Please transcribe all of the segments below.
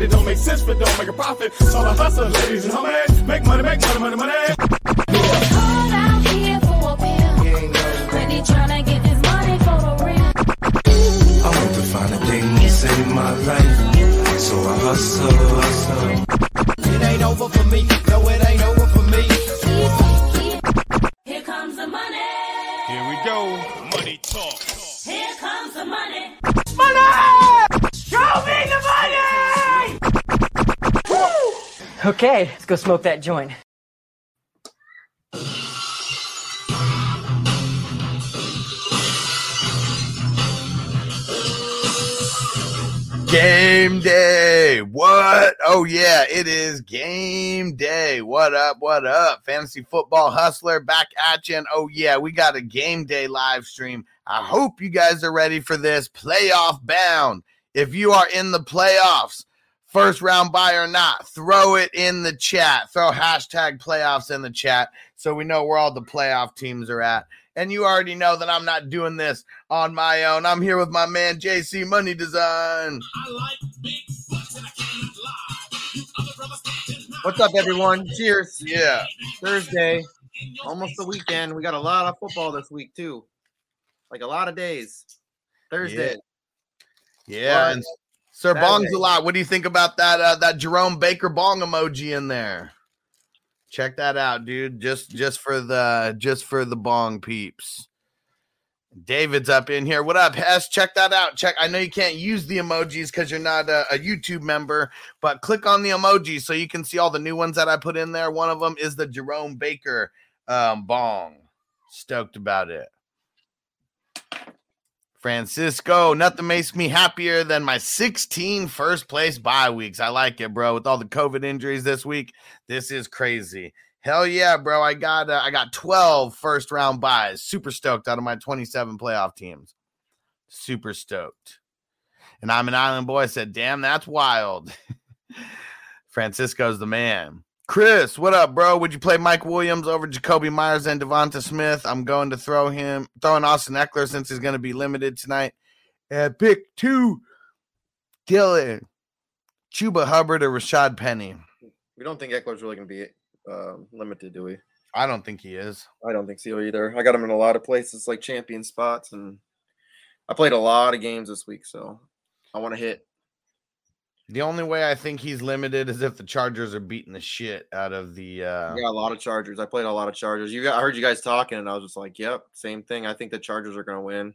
In it don't make sense, but don't make a profit. So I hustle, ladies and homies. Make money, make money, money, money. I want to find a thing to save my life. So I hustle, hustle. It ain't over for me. No, it ain't over for me. Here comes the money. Here we go. Okay, let's go smoke that joint. Game day. What? Oh, yeah, it is game day. What up? What up? Fantasy football hustler back at you. And oh, yeah, we got a game day live stream. I hope you guys are ready for this playoff bound. If you are in the playoffs, first round buy or not, throw it in the chat. Throw hashtag playoffs in the chat so we know where all the playoff teams are at. And you already know that I'm not doing this on my own. I'm here with my man JC Money Design. What's up, everyone? Cheers. Yeah. Thursday, almost the weekend. We got a lot of football this week too, like a lot of days. Thursday. Yeah. And Sir Saturday. Bong's a lot. What do you think about that uh, that Jerome Baker bong emoji in there? Check that out, dude. Just just for the just for the bong peeps. David's up in here. What up, Hess? Check that out. Check. I know you can't use the emojis because you're not a, a YouTube member, but click on the emojis so you can see all the new ones that I put in there. One of them is the Jerome Baker um, bong. Stoked about it. Francisco, nothing makes me happier than my 16 first place bye weeks. I like it, bro. With all the COVID injuries this week, this is crazy. Hell yeah, bro. I got uh, I got 12 first round buys. Super stoked out of my 27 playoff teams. Super stoked. And I'm an island boy. I said, damn, that's wild. Francisco's the man. Chris, what up, bro? Would you play Mike Williams over Jakobi Meyers and Devonta Smith? I'm going to throw him, throwing Austin Ekeler since he's going to be limited tonight. At pick two, Dylan, Chuba Hubbard, or Rashad Penny. We don't think Ekeler's really going to be uh, limited, do we? I don't think he is. I don't think so either. I got him in a lot of places, like champion spots, and I played a lot of games this week, so I want to hit. The only way I think he's limited is if the Chargers are beating the shit out of the. Uh, got a lot of Chargers. I played a lot of Chargers. You got, I heard you guys talking, and I was just like, "Yep, same thing." I think the Chargers are going to win.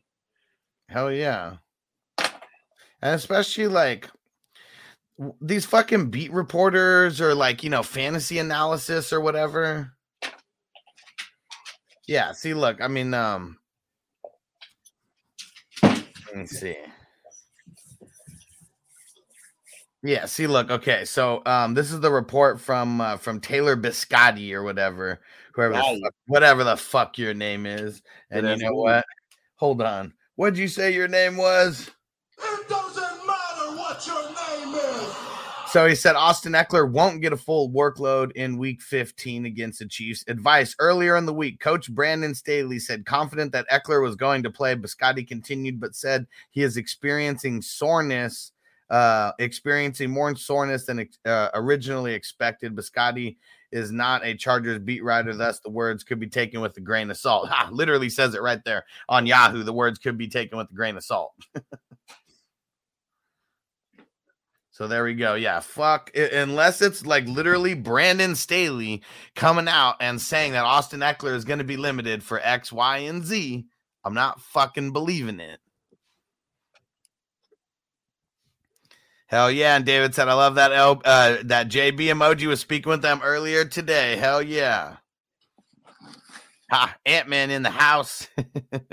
Hell yeah. And especially like these fucking beat reporters or like, you know, fantasy analysis or whatever. Yeah, see, look, I mean, um, let me see. Yeah, see, look, okay, so um, this is the report from uh, from Taylor Biscotti or whatever, whoever, the fuck, whatever the fuck your name is, and you know cool. what? Hold on, what'd you say your name was? It doesn't matter what your name is. So he said Austin Ekeler won't get a full workload in week 15 against the Chiefs. Advice earlier in the week, coach Brandon Staley said confident that Ekeler was going to play. Biscotti continued, but said he is experiencing soreness, uh, experiencing more soreness than uh, originally expected. Biscotti is not a Chargers beat writer, thus the words could be taken with a grain of salt. Ha, literally says it right there on Yahoo. The words could be taken with a grain of salt. So there we go. Yeah, fuck. i- Unless it's like literally Brandon Staley coming out and saying that Austin Ekeler is going to be limited for X, Y, and Z, I'm not fucking believing it. Hell yeah! And David said, "I love that L, uh, that JB emoji was speaking with them earlier today. Hell yeah!" Ha, Ant Man in the house. and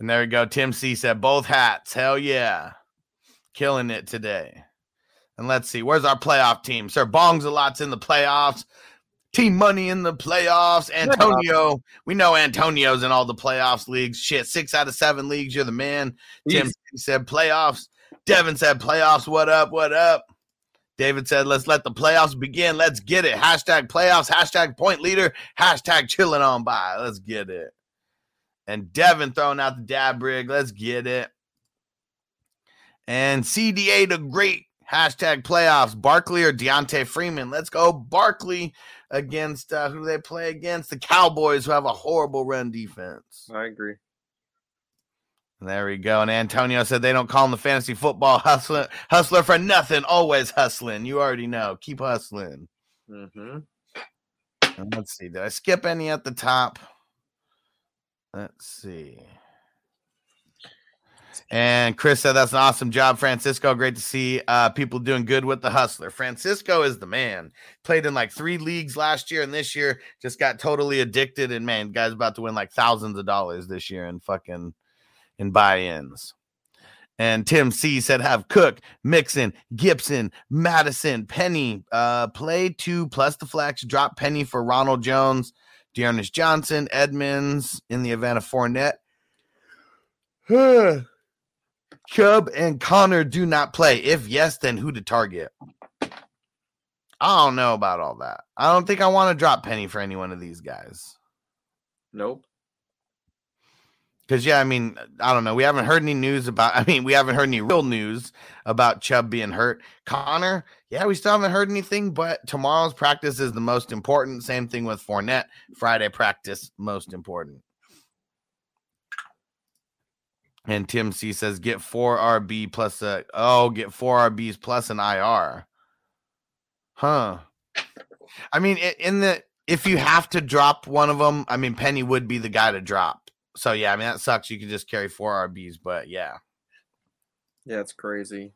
there we go. Tim C said both hats. Hell yeah. Killing it today. And let's see, where's our playoff team? Sir Bongs a lot's in the playoffs. Team Money in the playoffs. Antonio, we know Antonio's in all the playoffs leagues. Shit, six out of seven leagues. You're the man. Tim said playoffs. Devin said playoffs. What up? What up? David said, let's let the playoffs begin. Let's get it. Hashtag playoffs, hashtag point leader, hashtag chilling on by. Let's get it. And Devin throwing out the dab rig. Let's get it. And CDA the great hashtag playoffs. Barkley or Devonta Freeman. Let's go. Barkley against uh, who they play against? The Cowboys, who have a horrible run defense. I agree. There we go. And Antonio said they don't call him the fantasy football hustler, hustler for nothing. Always hustling. You already know. Keep hustling. Mm-hmm. And let's see. Did I skip any at the top? Let's see. And Chris said that's an awesome job, Francisco. Great to see uh, people doing good with the hustler. Francisco is the man. Played in like three leagues last year, and this year just got totally addicted. And man, guy's about to win like thousands of dollars this year and fucking in buy-ins. And Tim C said have Cook, Mixon, Gibson, Madison, Penny, uh, play two plus the flex, drop Penny for Ronald Jones, D'Ernest Johnson, Edmonds in the event of Fournette. Chubb and Conner do not play. If yes, then who to target? I don't know about all that. I don't think I want to drop Penny for any one of these guys. Nope. Because yeah, I mean, I don't know. We haven't heard any news about. I mean, we haven't heard any real news about Chubb being hurt. Conner, yeah, we still haven't heard anything. But tomorrow's practice is the most important. Same thing with Fournette. Friday practice most important. And Tim C says get four RB plus a oh get four RBs plus an IR. Huh. I mean, in the if you have to drop one of them, I mean, Penny would be the guy to drop. So yeah, I mean that sucks. You could just carry four RBs, but yeah. Yeah, it's crazy.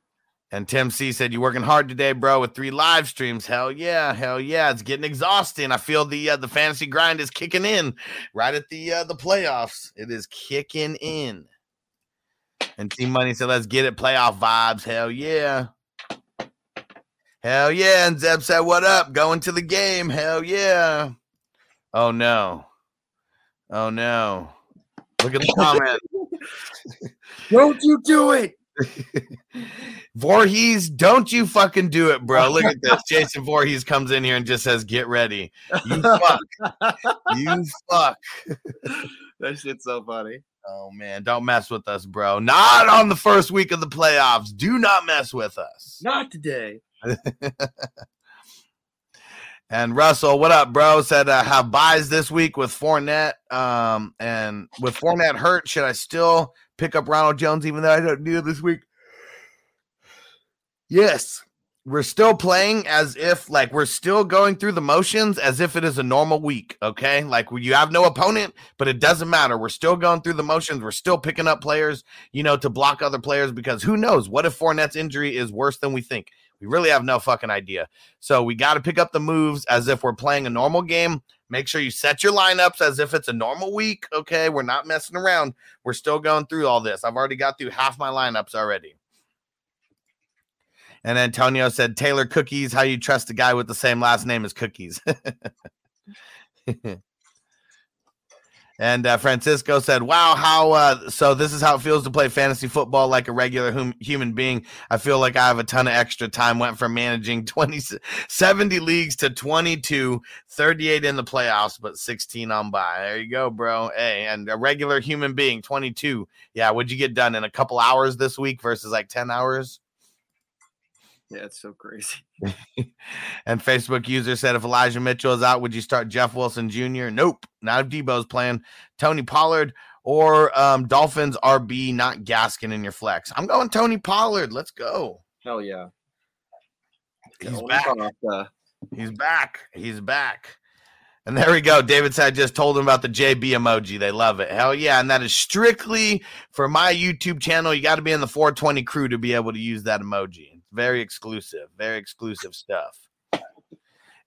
And Tim C said, "You working hard today, bro, with three live streams? Hell yeah, hell yeah! It's getting exhausting. I feel the uh, the fantasy grind is kicking in right at the uh, the playoffs. It is kicking in." And Team Money said, "Let's get it, playoff vibes. Hell yeah, hell yeah!" And Zeb said, "What up? Going to the game? Hell yeah!" Oh no, oh no! Look at the comment. Don't you do it? Voorhees, don't you fucking do it, bro. Look at this. Jason Voorhees comes in here and just says, Get ready. You fuck. you fuck. That shit's so funny. Oh, man. Don't mess with us, bro. Not on the first week of the playoffs. Do not mess with us. Not today. And Russell, what up, bro? Said uh, have buys this week with Fournette. Um, and with Fournette hurt, should I still pick up Ronald Jones even though I don't need it this week? Yes, we're still playing as if like we're still going through the motions as if it is a normal week. Okay, like you have no opponent, but it doesn't matter. We're still going through the motions. We're still picking up players, you know, to block other players because who knows? What if Fournette's injury is worse than we think? We really have no fucking idea. So we got to pick up the moves as if we're playing a normal game. Make sure you set your lineups as if it's a normal week. Okay. We're not messing around. We're still going through all this. I've already got through half my lineups already. And Antonio said, Taylor Cookies, how you trust a guy with the same last name as Cookies? and uh, Francisco said, Wow, how uh, so this is how it feels to play fantasy football like a regular hum- human being. I feel like I have a ton of extra time. Went from managing 20, 70 leagues to 22, 38 in the playoffs, but 16 on by. There you go, bro. Hey, and a regular human being, 22. Yeah, what'd you get done in a couple hours this week versus like 10 hours? Yeah, it's so crazy. And Facebook user said, if Elijah Mitchell is out, would you start Jeff Wilson Jr.? Nope. Not if Deebo's playing. Tony Pollard or um, Dolphins RB, not Gaskin in your flex. I'm going Tony Pollard. Let's go. Hell yeah. He's back. the- He's back. He's back. And there we go. David said I just told him about the JB emoji. They love it. Hell yeah. And that is strictly for my YouTube channel. You got to be in the 420 crew to be able to use that emoji. Very exclusive, very exclusive stuff.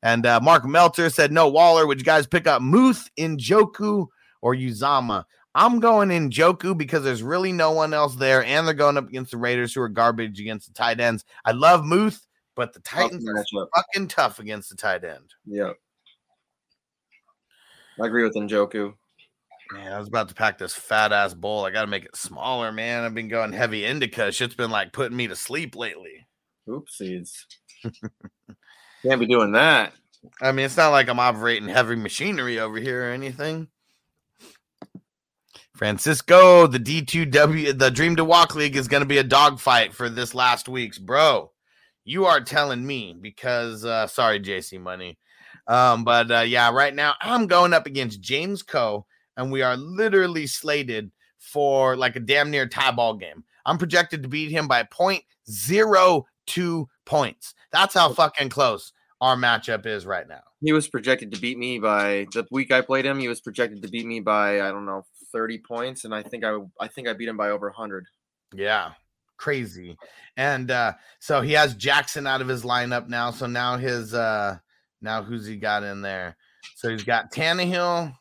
And uh, Mark Melter said, no Waller. Would you guys pick up Muth, Njoku, or Uzomah? I'm going Njoku because there's really no one else there, and they're going up against the Raiders, who are garbage against the tight ends. I love Muth, but the Titans are fucking tough against the tight end. Yeah. I agree with Njoku. Man, I was about to pack this fat ass bowl. I got to make it smaller, man. I've been going heavy indica. Shit's been like putting me to sleep lately. Oopsies. Can't be doing that. I mean, it's not like I'm operating heavy machinery over here or anything. Francisco, the D2W, the Dream to Walk League is going to be a dogfight for this last week's, bro. You are telling me because, uh, sorry, JC Money. Um, but uh, yeah, right now I'm going up against James Coe, and we are literally slated for like a damn near tie ball game. I'm projected to beat him by 0.02 points. That's how fucking close our matchup is right now. He was projected to beat me by the week I played him. He was projected to beat me by I don't know thirty points, and I think I I think I beat him by over hundred. Yeah, crazy. And uh, so he has Jackson out of his lineup now. So now his uh now who's he got in there? So he's got Tannehill,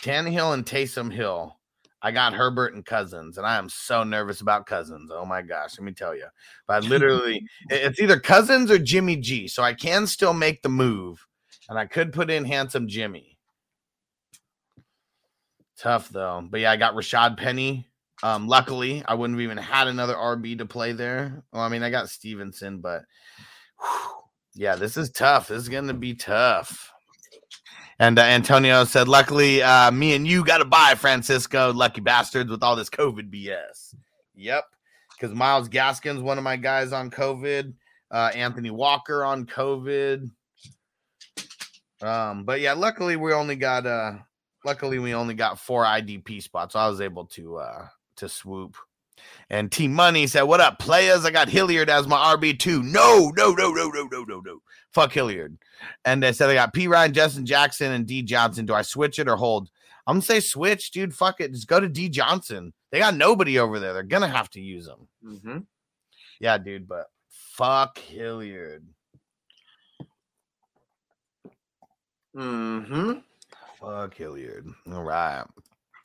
Tannehill, and Taysom Hill. I got Herbert and Cousins, and I am so nervous about Cousins. Oh my gosh, let me tell you. But I literally, it's either Cousins or Jimmy G. So I can still make the move, and I could put in handsome Jimmy. Tough though, but yeah, I got Rashad Penny. Um, luckily, I wouldn't have even had another RB to play there. Well, I mean, I got Stevenson, but whew, yeah, this is tough. This is going to be tough. And uh, Antonio said, "Luckily, uh, me and you got to buy Francisco, lucky bastards, with all this COVID BS." Yep, because Myles Gaskin's one of my guys on COVID. Uh, Anthony Walker on COVID. Um, but yeah, luckily we only got uh luckily we only got four IDP spots. So I was able to uh to swoop. And T Money said, What up, players? I got Hilliard as my RB2. No, no, no, no, no, no, no, no. Fuck Hilliard. And they said they got P Ryan, Justin Jackson, and D Johnson. Do I switch it or hold? I'm gonna say switch, dude. Fuck it. Just go to D Johnson. They got nobody over there. They're gonna have to use them. Mm-hmm. Yeah, dude, but fuck Hilliard. Mm-hmm. Fuck Hilliard. All right.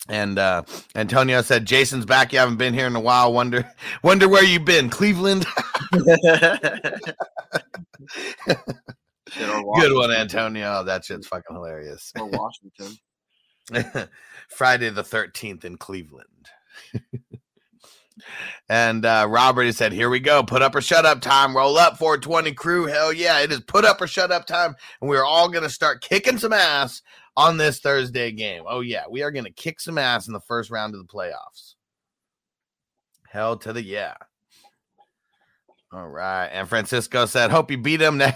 And uh Antonio said, Jason's back. You haven't been here in a while. Wonder wonder where you've been. Cleveland. Good one, Antonio. That shit's fucking hilarious. Or Washington. Friday the 13th in Cleveland. and uh, Robert he said, Here we go. Put up or shut up time. Roll up 420 crew. Hell yeah. It is put up or shut up time. And we're all going to start kicking some ass on this Thursday game. Oh, yeah. We are going to kick some ass in the first round of the playoffs. Hell to the yeah. All right. And Francisco said, Hope you beat him.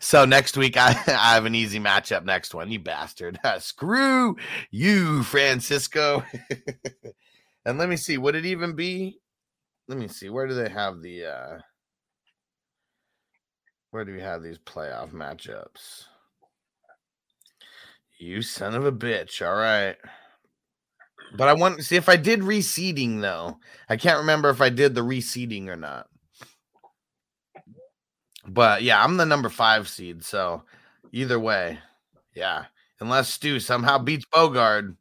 So next week, I, I have an easy matchup next one. You bastard. Screw you, Francisco. and let me see. Would it even be? Let me see. Where do they have the. uh Where do we have these playoff matchups? You son of a bitch. All right. But I want to see if I did reseeding, though. I can't remember if I did the reseeding or not. But yeah, I'm the number five seed. So either way, yeah. Unless Stu somehow beats Bogard,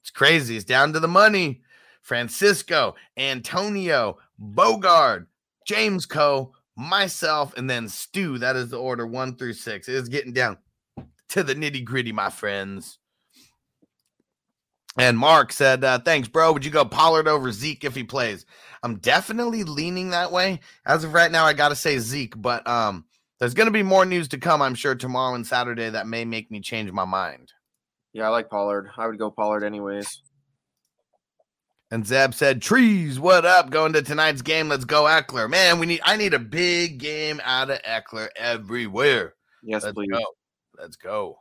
it's crazy. It's down to the money. Francisco, Antonio, Bogard, James Co., myself, and then Stu. That is the order one through six. It is getting down to the nitty gritty, my friends. And Mark said, uh, "Thanks, bro. Would you go Pollard over Zeke if he plays?" I'm definitely leaning that way. As of right now, I gotta say Zeke, but um, there's gonna be more news to come, I'm sure, tomorrow and Saturday that may make me change my mind. Yeah, I like Pollard. I would go Pollard anyways. And Zeb said, "Trees, what up? Going to tonight's game. Let's go, Ekeler. Man, we need. I need a big game out of Ekeler everywhere. Yes, Let's please. go. Let's go."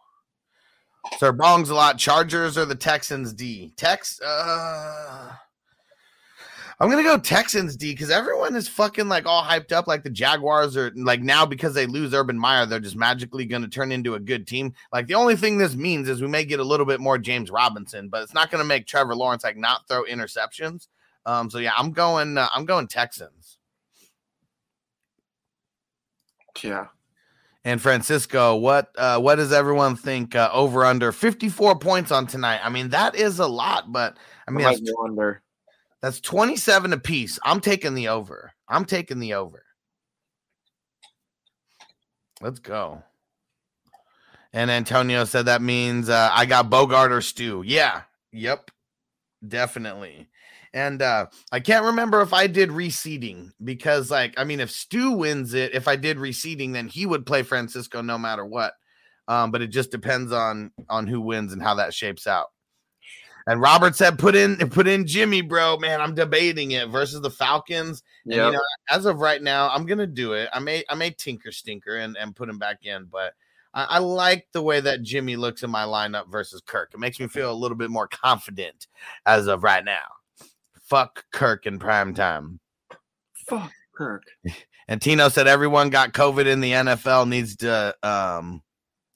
Sir Bongs a lot. Chargers or the Texans D? Tex. Uh, I'm gonna go Texans D because everyone is fucking like all hyped up. Like the Jaguars are like now because they lose Urban Meyer, they're just magically gonna turn into a good team. Like the only thing this means is we may get a little bit more James Robinson, but it's not gonna make Trevor Lawrence like not throw interceptions. Um, so yeah, I'm going. Uh, I'm going Texans. Yeah. And Francisco, what uh, what does everyone think uh, over under 54 points on tonight? I mean, that is a lot, but I mean, I go under. That's 27 apiece. I'm taking the over. I'm taking the over. Let's go. And Antonio said that means uh, I got Bogart or Stu. Yeah. Yep. Definitely. And uh, I can't remember if I did reseeding because, like, I mean, if Stu wins it, if I did reseeding, then he would play Francisco no matter what. Um, but it just depends on on who wins and how that shapes out. And Robert said, "Put in, put in Jimmy, bro. Man, I'm debating it versus the Falcons. And, Yeah. you know, as of right now, I'm gonna do it. I may, I may tinker stinker and and put him back in, but I, I like the way that Jimmy looks in my lineup versus Kirk. It makes me feel a little bit more confident as of right now. Fuck Kirk in prime time. Fuck Kirk. And Tino said everyone got COVID in the NFL needs to um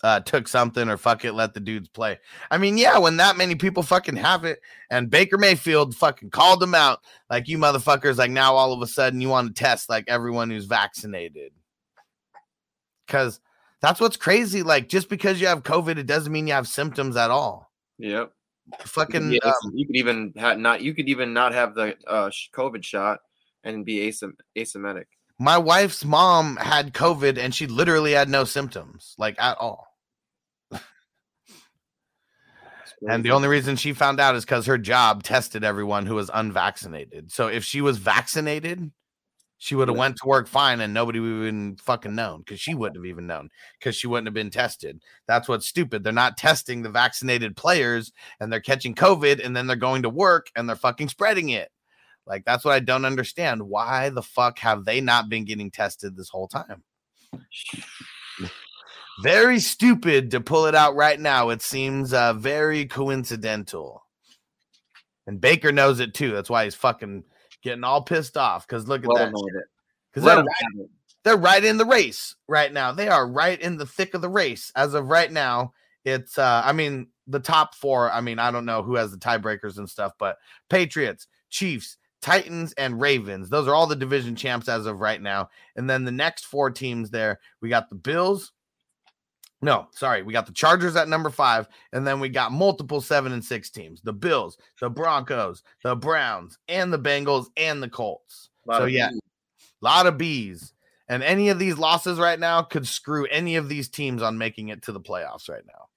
uh took something or fuck it, let the dudes play. I mean, yeah, when that many people fucking have it, and Baker Mayfield fucking called them out, like you motherfuckers, like now all of a sudden you want to test like everyone who's vaccinated. Cause that's what's crazy. Like just because you have COVID, it doesn't mean you have symptoms at all. Yep. Fucking be um, you could even ha- not. You could even not have the uh, COVID shot and be asym- asymptomatic. my wife's mom had COVID and she literally had no symptoms, like at all. It's And the only reason she found out is because her job tested everyone who was unvaccinated. So if she was vaccinated, she would have Yeah. went to work fine and nobody would have even fucking known because she wouldn't have even known because she wouldn't have been tested. That's what's stupid. They're not testing the vaccinated players and they're catching COVID and then they're going to work and they're fucking spreading it. Like that's what I don't understand. Why the fuck have they not been getting tested this whole time? Very stupid to pull it out right now. It seems uh, very coincidental. And Baker knows it too. That's why he's fucking getting all pissed off. Because look at Let that. him have it. Because they're, right- they're right in the race right now. They are right in the thick of the race. As of right now, it's uh I mean the top four. I mean, I don't know who has the tiebreakers and stuff, but Patriots, Chiefs, Titans, and Ravens. Those are all the division champs as of right now. And then the next four teams there, we got the Bills. No, sorry, we got the Chargers at number five, and then we got multiple seven and six teams: the Bills, the Broncos, the Browns, and the Bengals, and the Colts. So yeah, bees. lot of bees. And any of these losses right now could screw any of these teams on making it to the playoffs right now.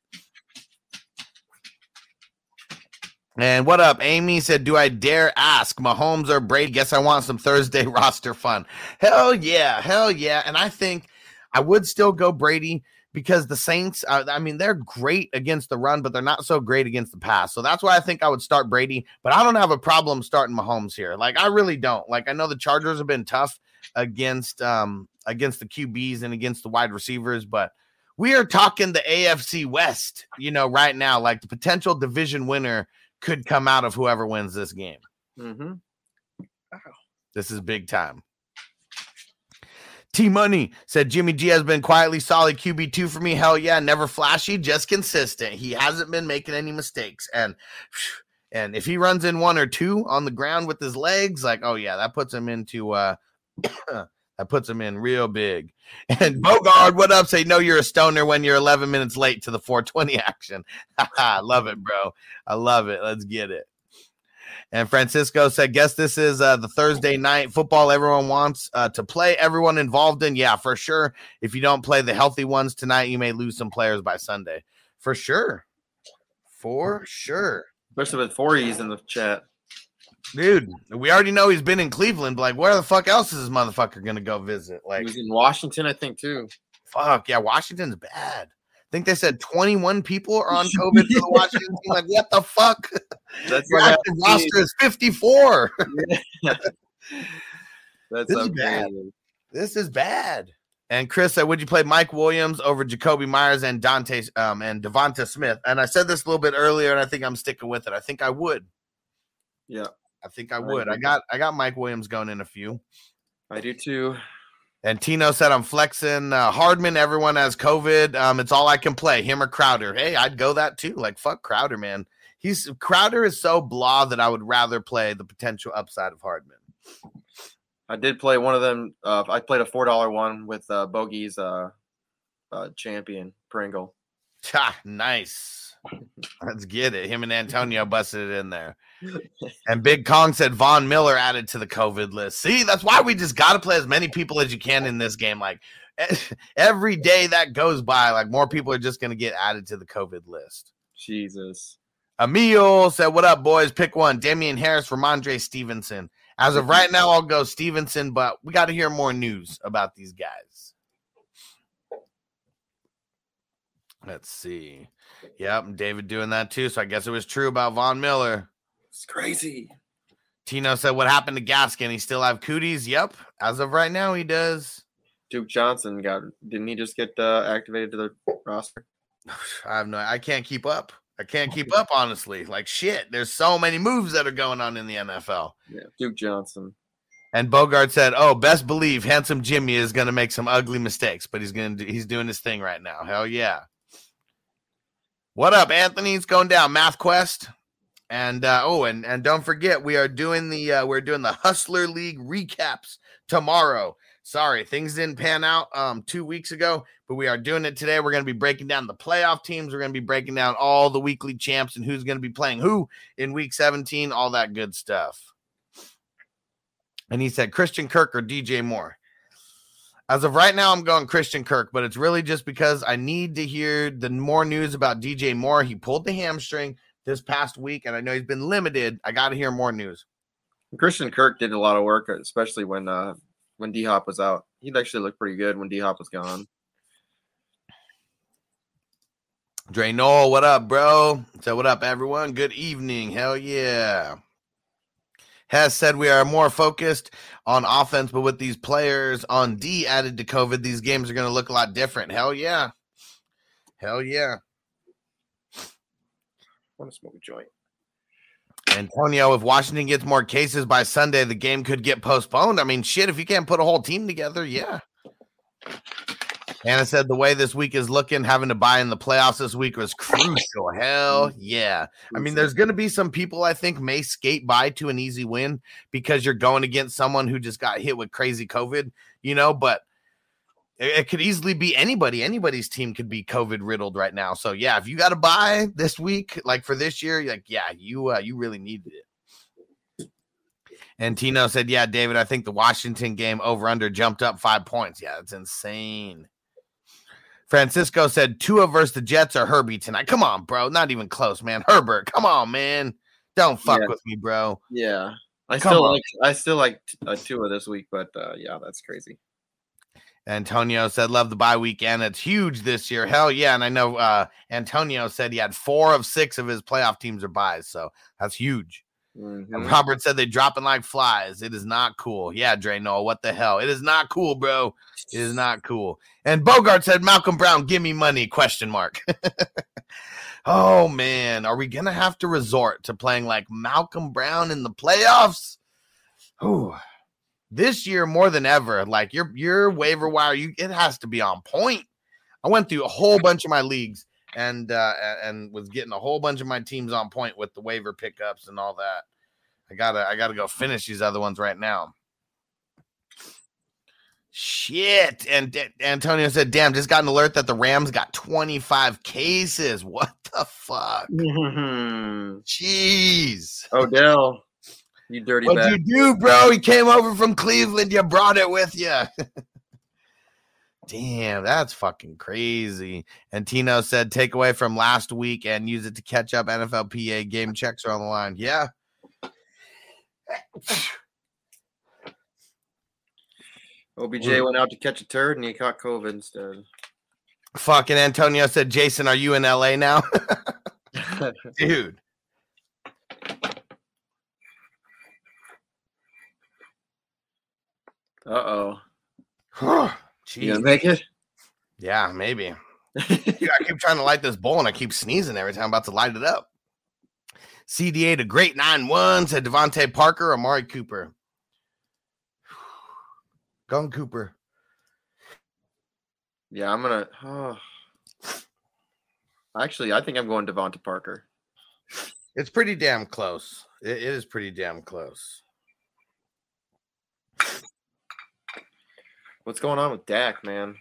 And what up? Amy said, Do I dare ask Mahomes or Brady? Guess I want some Thursday roster fun. Hell yeah. Hell yeah. And I think I would still go Brady because the Saints, uh, I mean, they're great against the run, but they're not so great against the pass. So that's why I think I would start Brady. But I don't have a problem starting Mahomes here. Like, I really don't. Like, I know the Chargers have been tough against um against the QBs and against the wide receivers, but we are talking the AFC West, you know, right now. Like the potential division winner could come out of whoever wins this game. Mm-hmm. This is big time. T Money said Jimmy G has been quietly solid QB2 for me. Hell yeah, never flashy, just consistent. He hasn't been making any mistakes. And and if he runs in one or two on the ground with his legs, like, oh yeah, that puts him into uh that puts him in real big. And Bogard, what up? Say no, you're a stoner when you're 11 minutes late to the 420 action. Love it, bro. I love it. Let's get it. And Francisco said, "Guess this is uh, the Thursday night football everyone wants uh, to play. Everyone involved in, yeah, for sure. If you don't play the healthy ones tonight, you may lose some players by Sunday, for sure, for sure, Especially with Voorhees in the chat. dude. We already know he's been in Cleveland. But like, where the fuck else is this motherfucker gonna go visit? Like, he's in Washington, I think, too. fuck yeah, Washington's bad. I think they said 21 people are on COVID for the Washington team. Like, what the fuck? That's Your active roster is 54. That's This is bad. This is bad. And Chris said, "Would you play Mike Williams over Jakobi Meyers and Dante um, and Devonta Smith?" And I said this a little bit earlier, and I think I'm sticking with it. I think I would. Yeah, I think I I would. I agree. got I got Mike Williams going in a few. I do too. And Tino said, "I'm flexing uh, Hardman. Everyone has COVID. Um, it's all I can play. Him or Crowder. Hey, I'd go that too. Like fuck Crowder, man. He's Crowder is so blah that I would rather play the potential upside of Hardman. I did play one of them. Uh, I played a four dollar one with uh, Bogey's uh, uh, champion Pringle. Ha, nice. Let's get it. Him and Antonio busted it in there. And Big Kong said Von Miller added to the COVID list. See, that's why we just got to play as many people as you can in this game. Like every day that goes by, like more people are just going to get added to the COVID list. Jesus. Emil said, What up, boys? Pick one. Damien Harris Rhamondre Stevenson. As of right now, I'll go Stevenson, but we got to hear more news about these guys. Let's see. Yep, David doing that too. So I guess it was true about Von Miller. It's crazy. Tino said, What happened to Gaskin? He still have cooties? Yep. As of right now, he does. Duke Johnson got didn't he just get uh, activated to the roster? I have no I can't keep up. I can't keep up, honestly. Like shit. There's so many moves that are going on in the NFL. Yeah, Duke Johnson. And Bogart said, "Oh, best believe handsome Jimmy is going to make some ugly mistakes, but he's going to he's doing his thing right now. Hell yeah." What up, Anthony? It's going down Math Quest. And uh, oh, and and don't forget, we are doing the uh, we're doing the Hustler League recaps tomorrow. Sorry, things didn't pan out um two weeks ago, but we are doing it today. We're going to be breaking down the playoff teams. We're going to be breaking down all the weekly champs and who's going to be playing who in week 17, all that good stuff. And he said Christian Kirk or DJ Moore. As of right now, I'm going Christian Kirk, but it's really just because I need to hear the more news about DJ Moore. He pulled the hamstring this past week, and I know he's been limited. I got to hear more news. Christian Kirk did a lot of work, especially when uh, when D Hop was out. He'd actually looked pretty good when D Hop was gone. Dre Noel, what up, bro? So, what up, everyone? Good evening. Hell yeah. Has said we are more focused on offense, but with these players on D added to COVID, these games are going to look a lot different. Hell yeah. Hell yeah. I want to smoke a joint. Antonio, if Washington gets more cases by Sunday, the game could get postponed. I mean, shit, if you can't put a whole team together, yeah. Anna said the way this week is looking, having to buy in the playoffs this week was crucial. Hell mm-hmm. yeah. I mean, there's going to be some people I think may skate by to an easy win because you're going against someone who just got hit with crazy COVID, you know, but it, it could easily be anybody. Anybody's team could be COVID riddled right now. So yeah, if you got to buy this week, like for this year, like, yeah, you, uh, you really needed it. And Tino said, Yeah, David, I think the Washington game over under jumped up five points. Yeah, that's insane. Francisco said Tua versus the Jets or Herbie tonight. Come on, bro. Not even close, man. Herbert, come on, man. Don't fuck Yeah. with me, bro. Yeah, I Come still on. like I still like uh, Tua this week, but uh, yeah, that's crazy. Antonio said, Love the bye weekend. It's huge this year. Hell yeah. And I know uh Antonio said he had four of six of his playoff teams are buys. So that's huge. Mhm. And Robert said they dropping like flies. It is not cool. Yeah, Dre Noel, what the hell? It is not cool, bro. It is not cool. And Bogart said, Malcolm Brown, give me money? Question mark. oh man, are we gonna have to resort to playing like Malcolm Brown in the playoffs? Ooh. This year more than ever, like your your waiver wire, you it has to be on point. I went through a whole bunch of my leagues and uh and was getting a whole bunch of my teams on point with the waiver pickups and all that. I gotta I gotta go finish these other ones right now. Shit. And D- Antonio said, damn, just got an alert that the Rams got 25 cases. What the fuck? Mhm. Jeez. Odell, you dirty What'd bag. you do, bro? He came over from Cleveland. You brought it with you. Damn, that's fucking crazy. And Tino said, take away from last week and use it to catch up. NFLPA game checks are on the line. Yeah. OBJ Mm. went out to catch a turd and he caught COVID instead. Fucking Antonio said, Jason, are you in LA now? Dude. Uh oh. You gonna make it? Yeah, maybe. Dude, I keep trying to light this bowl and I keep sneezing every time I'm about to light it up. CDA to great 9 1 said DeVante Parker, Amari Cooper. Going Cooper. yeah, I'm gonna. Oh. Actually, I think I'm going DeVante Parker. It's pretty damn close. It- it is pretty damn close. What's going on with Dak, man?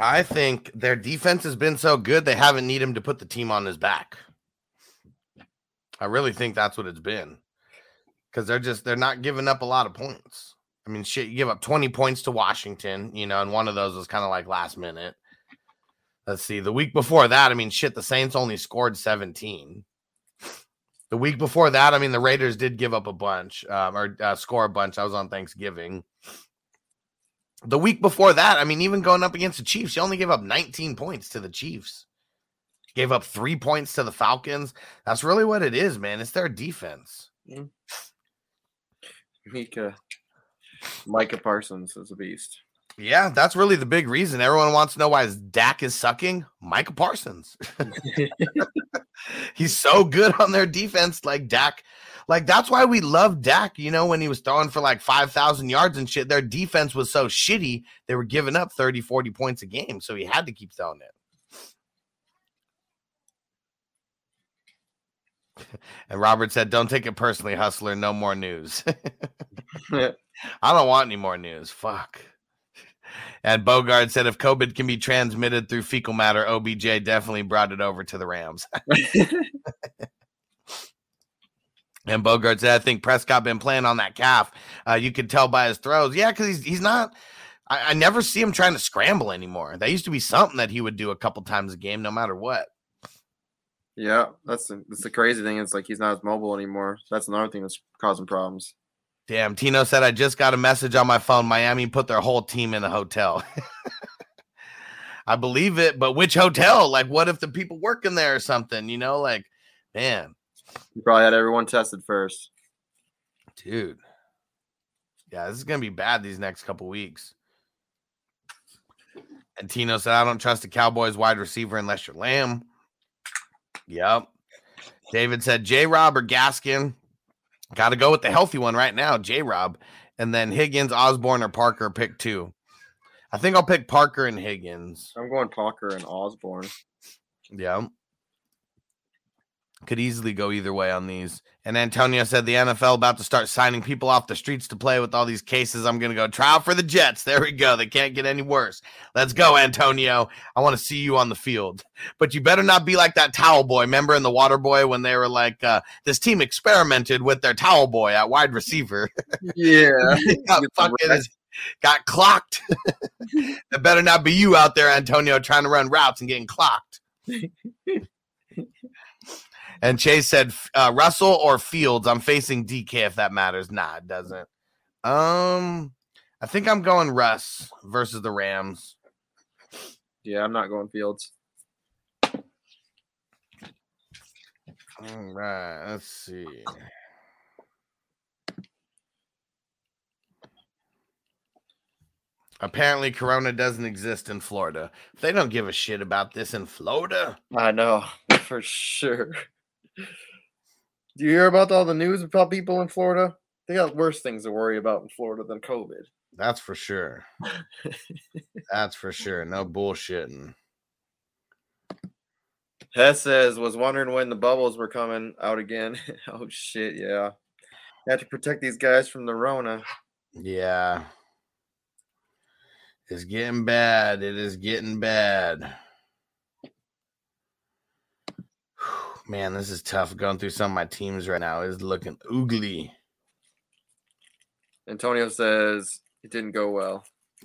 I think their defense has been so good they haven't need him to put the team on his back. I really think that's what it's been. Because they're just they're not giving up a lot of points. I mean, shit, you give up 20 points to Washington, you know, and one of those was kind of like last minute. Let's see. The week before that, I mean, shit, the Saints only scored 17. The week before that, I mean, the Raiders did give up a bunch um, or uh, score a bunch. I was on Thanksgiving. The week before that, I mean, even going up against the Chiefs, you only gave up 19 points to the Chiefs. Gave up three points to the Falcons. That's really what it is, man. It's their defense. Mika, Micah Parsons is a beast. Yeah, that's really the big reason. Everyone wants to know why his Dak is sucking. Micah Parsons. He's so good on their defense. Like Dak, like that's why we love Dak. You know, when he was throwing for like 5,000 yards and shit, their defense was so shitty. They were giving up 30, 40 points a game. So he had to keep throwing it. And Robert said, Don't take it personally, hustler. No more news. I don't want any more news. Fuck. And Bogard said, If COVID can be transmitted through fecal matter, OBJ definitely brought it over to the Rams. and Bogard said, I think Prescott been playing on that calf. Uh, you could tell by his throws. Yeah, because he's, he's not. I, I never see him trying to scramble anymore. That used to be something that he would do a couple times a game, no matter what. yeah, that's the, that's the crazy thing. It's like he's not as mobile anymore. That's another thing that's causing problems. Damn, Tino said I just got a message on my phone. Miami put their whole team in a hotel. I believe it, but which hotel? Like, what if the people working there or something? You know, like, man, you probably had everyone tested first. dude. Yeah, this is gonna be bad these next couple weeks. And Tino said, I don't trust the Cowboys wide receiver unless you're Lamb. Yep. David said, J Rob or Gaskin. Got to go with the healthy one right now, J Rob. And then Higgins, Osborn, or Parker pick two. I think I'll pick Parker and Higgins. I'm going Parker and Osborn. Yeah. Could easily go either way on these. And Antonio said the NFL about to start signing people off the streets to play with all these cases. I'm going to go out for the Jets. There we go. They can't get any worse. Let's go, Antonio. I want to see you on the field. But you better not be like that towel boy. Remember in the water boy when they were like, uh, this team experimented with their towel boy at wide receiver. Yeah. got, fucking, got clocked. it better not be you out there, Antonio, trying to run routes and getting clocked. and Chase said, uh, Russell or Fields? I'm facing DK if that matters. Nah, it doesn't. Um, I think I'm going Russ versus the Rams. Yeah, I'm not going Fields. All right, let's see. Apparently, Corona doesn't exist in Florida. They don't give a shit about this in Florida. I know for sure. Do you hear about all the news about people in Florida? They got worse things to worry about in Florida than COVID. That's for sure. That's for sure. No bullshitting. Hess says was wondering when the bubbles were coming out again. oh shit, yeah. You have to protect these guys from the Rona. Yeah. It's getting bad. It is getting bad. Man, this is tough. Going through some of my teams right now is looking oogly. Antonio says it didn't go well.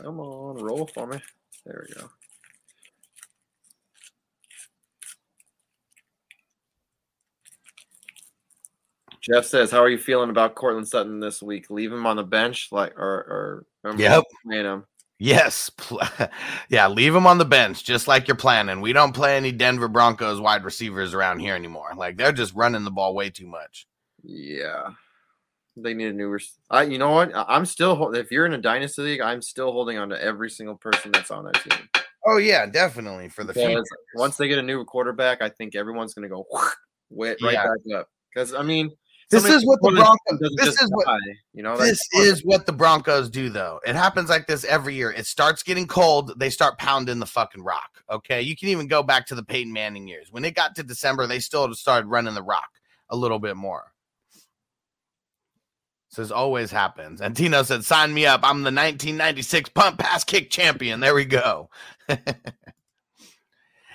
Come on, roll for me. There we go. Jeff says, "How are you feeling about Courtland Sutton this week? Leave him on the bench, like, or, or, or Yep. him? Yes. yeah, leave him on the bench just like you're planning. We don't play any Denver Broncos wide receivers around here anymore. Like they're just running the ball way too much. Yeah, they need a new. Res- I, you know what? I'm still. If you're in a dynasty league, I'm still holding on to every single person that's on that team. Oh yeah, definitely for the future. Once they get a new quarterback, I think everyone's going to go wait, right Yeah. back up. Because I mean, This is what the Broncos. This is what die, you know. this is what the Broncos do, though. It happens like this every year. It starts getting cold, they start pounding the fucking rock. Okay, you can even go back to the Peyton Manning years. When it got to December, they still started running the rock a little bit more. Says always happens. And Tino said, sign me up. I'm the 1996 punt pass kick champion. There we go.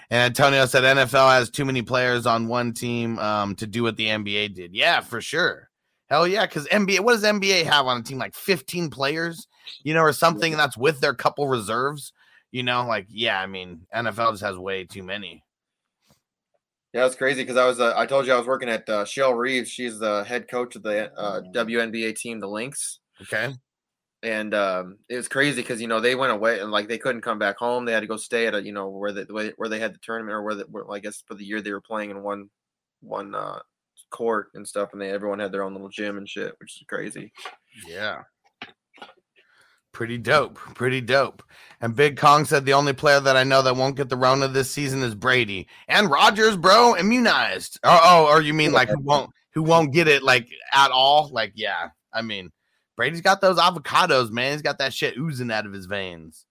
and Antonio said NFL has too many players on one team um, to do what the NBA did. Yeah, for sure. Hell yeah. Because NBA, what does NBA have on a team? Like 15 players, you know, or something that's with their couple reserves. You know, like, yeah, I mean, NFL just has way too many. Yeah, it's crazy because I was uh, I told you I was working at uh, Cheryl Reeves. She's the head coach of the uh, WNBA team, the Lynx, Okay. And um, it was crazy because you know they went away and like they couldn't come back home. They had to go stay at a you know where they where they had the tournament or where, the, where I guess for the year they were playing in one one uh, court and stuff, and they everyone had their own little gym and shit, which is crazy. Yeah. Pretty dope. Pretty dope. And Big Kong said the only player that I know that won't get the Rona this season is Brady and Rogers, bro, immunized. Oh, oh, or you mean like who won't who won't get it like at all? Like, yeah. I mean, Brady's got those avocados, man. He's got that shit oozing out of his veins.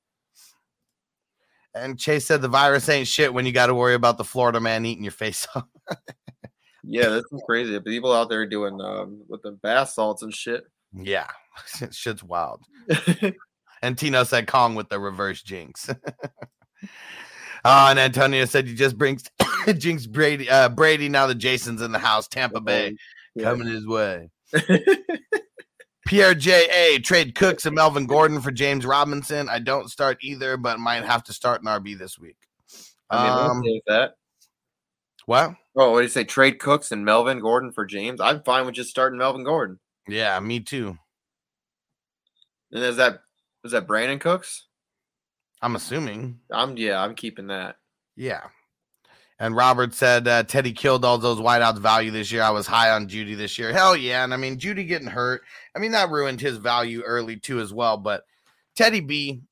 And Chase said the virus ain't shit when you got to worry about the Florida man eating your face off. Yeah, this is crazy. People out there doing um, with the bath salts and shit. yeah, shit's wild. And Tino said Kong with the reverse jinx. Oh, and Antonio said you just brings jinx Brady. Uh, Brady now that Jason's in the house, Tampa Bay Yeah. coming his way. Pierre J A trade Cooks and Melvin Gordon for James Robinson. I don't start either, but might have to start an RB this week. I mean, Um, that. What? Oh, what do you say? Trade Cooks and Melvin Gordon for James. I'm fine with just starting Melvin Gordon. Yeah, me too. And is that is that Brandin Cooks? I'm assuming. I'm yeah, I'm keeping that. Yeah. And Robert said uh, Teddy killed all those wideouts value this year. I was high on Jeudy this year. Hell yeah. And I mean, Jeudy getting hurt, I mean, that ruined his value early too, as well. But Teddy B,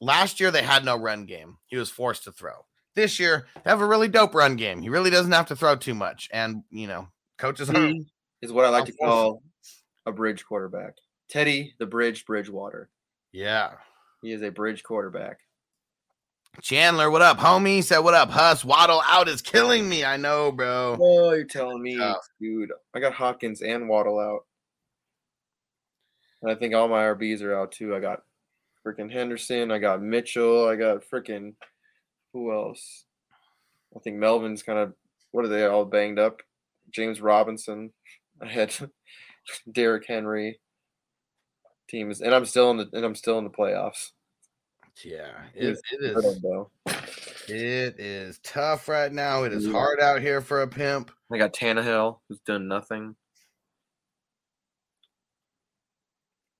last year they had no run game. He was forced to throw. This year, they have a really dope run game. He really doesn't have to throw too much. And, you know, coaches hurt. He is what I like to call a bridge quarterback. Teddy the Bridge Bridgewater. Yeah. He is a bridge quarterback. Chandler, what up, homie? Said, what up, Huss? Waddle out is killing me. I know, bro. Oh, you're telling me, dude. I got Hopkins and Waddle out. And I think all my RBs are out too. I got freaking Henderson. I got Mitchell. I got freaking who else? I think Melvin's kind of what are they all banged up? James Robinson. I had Derrick Henry. Team is, and I'm still in the and I'm still in the playoffs. Yeah, it, it is. It is tough right now. It is Yeah. hard out here for a pimp. I got Tannehill, who's done nothing.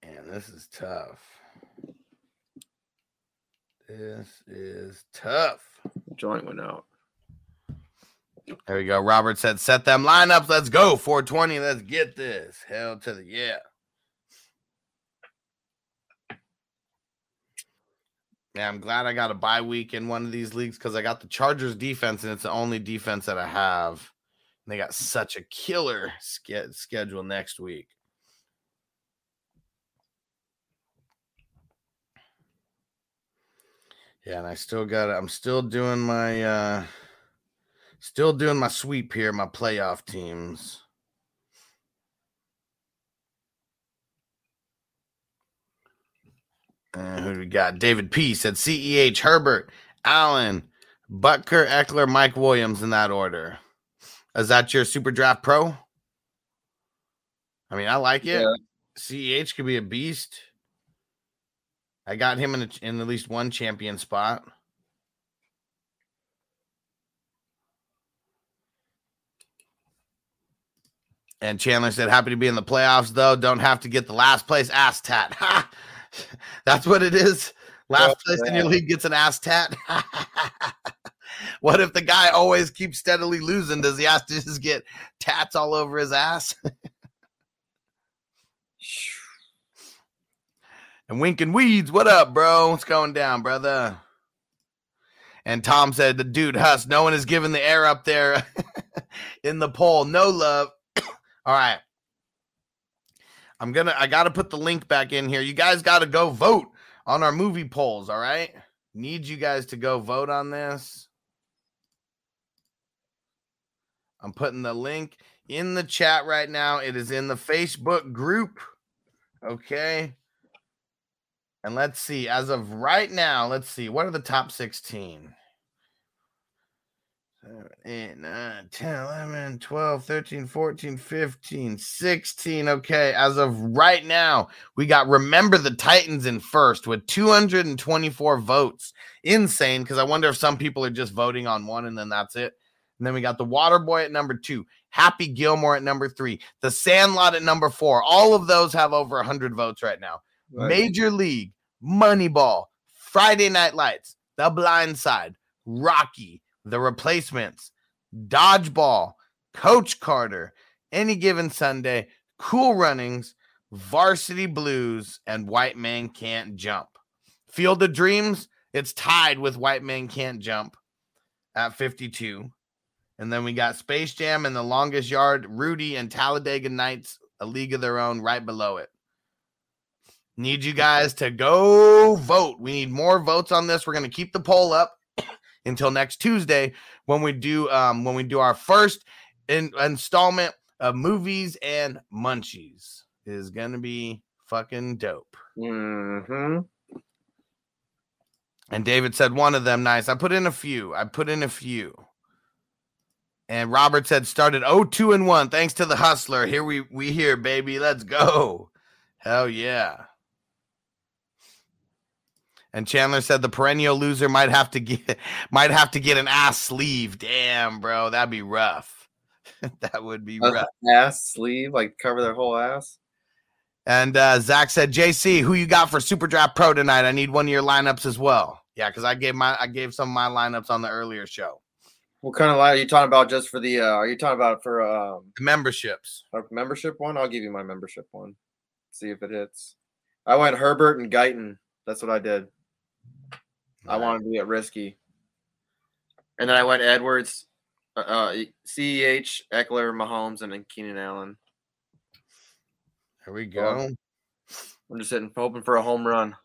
And this is tough. This is tough. Joint went out. There we go. Robert said, set them lineups. Let's go. 420. Let's get this. Hell to the yeah. I'm glad I got a bye week in one of these leagues because I got the Chargers defense, and it's the only defense that I have. And they got such a killer ske- schedule next week. Yeah, and I still got it. I'm still doing my uh still doing my sweep here, my playoff teams. And who do we got? David P said CEH, Herbert, Allen, Butker, Ekeler, Mike Williams in that order. Is that your super draft pro? I mean, I like it. Yeah. CEH could be a beast. I got him in, a, in at least one champion spot. And Chandler said, happy to be in the playoffs, though. Don't have to get the last place ass tat. Ha! That's what it is. Last Oh, place in your league gets an ass tat. what if the guy always keeps steadily losing? Does he have to just get tats all over his ass? And Winking Weeds, what up, bro? What's going down, brother? And Tom said, the dude, Huss, no one is giving the air up there in the poll. No love. All right. I'm gonna I gotta put the link back in here. You guys gotta go vote on our movie polls, all right? Need you guys to go vote on this. I'm putting the link in the chat right now. It is in the Facebook group. Okay. And let's see, as of right now, let's see, what are the top 16? 7, 8, 9, 10, 11, 12, 13, 14, 15, 16. Okay, as of right now, we got Remember the Titans in first with 224 votes. Insane, because I wonder if some people are just voting on one and then that's it. And then we got the Water Boy at number two, Happy Gilmore at number three, The Sandlot at number four. All of those have over 100 votes right now. Right. Major League, Moneyball, Friday Night Lights, The Blind Side, Rocky, The Replacements, Dodgeball, Coach Carter, Any Given Sunday, Cool Runnings, Varsity Blues, and White Man Can't Jump. Field of Dreams, it's tied with White Man Can't Jump at 52. And then we got Space Jam and The Longest Yard, Rudy and Talladega Nights, A League of Their Own, right below it. Need you guys to go vote. We need more votes on this. We're going to keep the poll up until next Tuesday when we do um when we do our first in, installment of movies and munchies. It is going to be fucking dope. Mm-hmm. And David said one of them nice. I put in a few. I put in a few. And Robert said started 0-2 and 1 thanks to the hustler. Here we we here baby. Let's go. Hell yeah. And Chandler said the perennial loser might have to get might have to get an ass sleeve. Damn, bro, that'd be rough. that would be rough. ass sleeve, like cover their whole ass. And uh, Zach said, "JC, who you got for Super Draft Pro tonight? I need one of your lineups as well." Yeah, because I gave my I gave some of my lineups on the earlier show. What kind of line are you talking about? Just for the? Uh, are you talking about for um memberships. membership one? I'll give you my membership one. See if it hits. I went Herbert and Guyton. That's what I did. I wanted to get risky. And then I went Edwards, uh, uh, CEH, Ekeler, Mahomes, and then Keenan Allen. There we go. I'm just sitting hoping for a home run.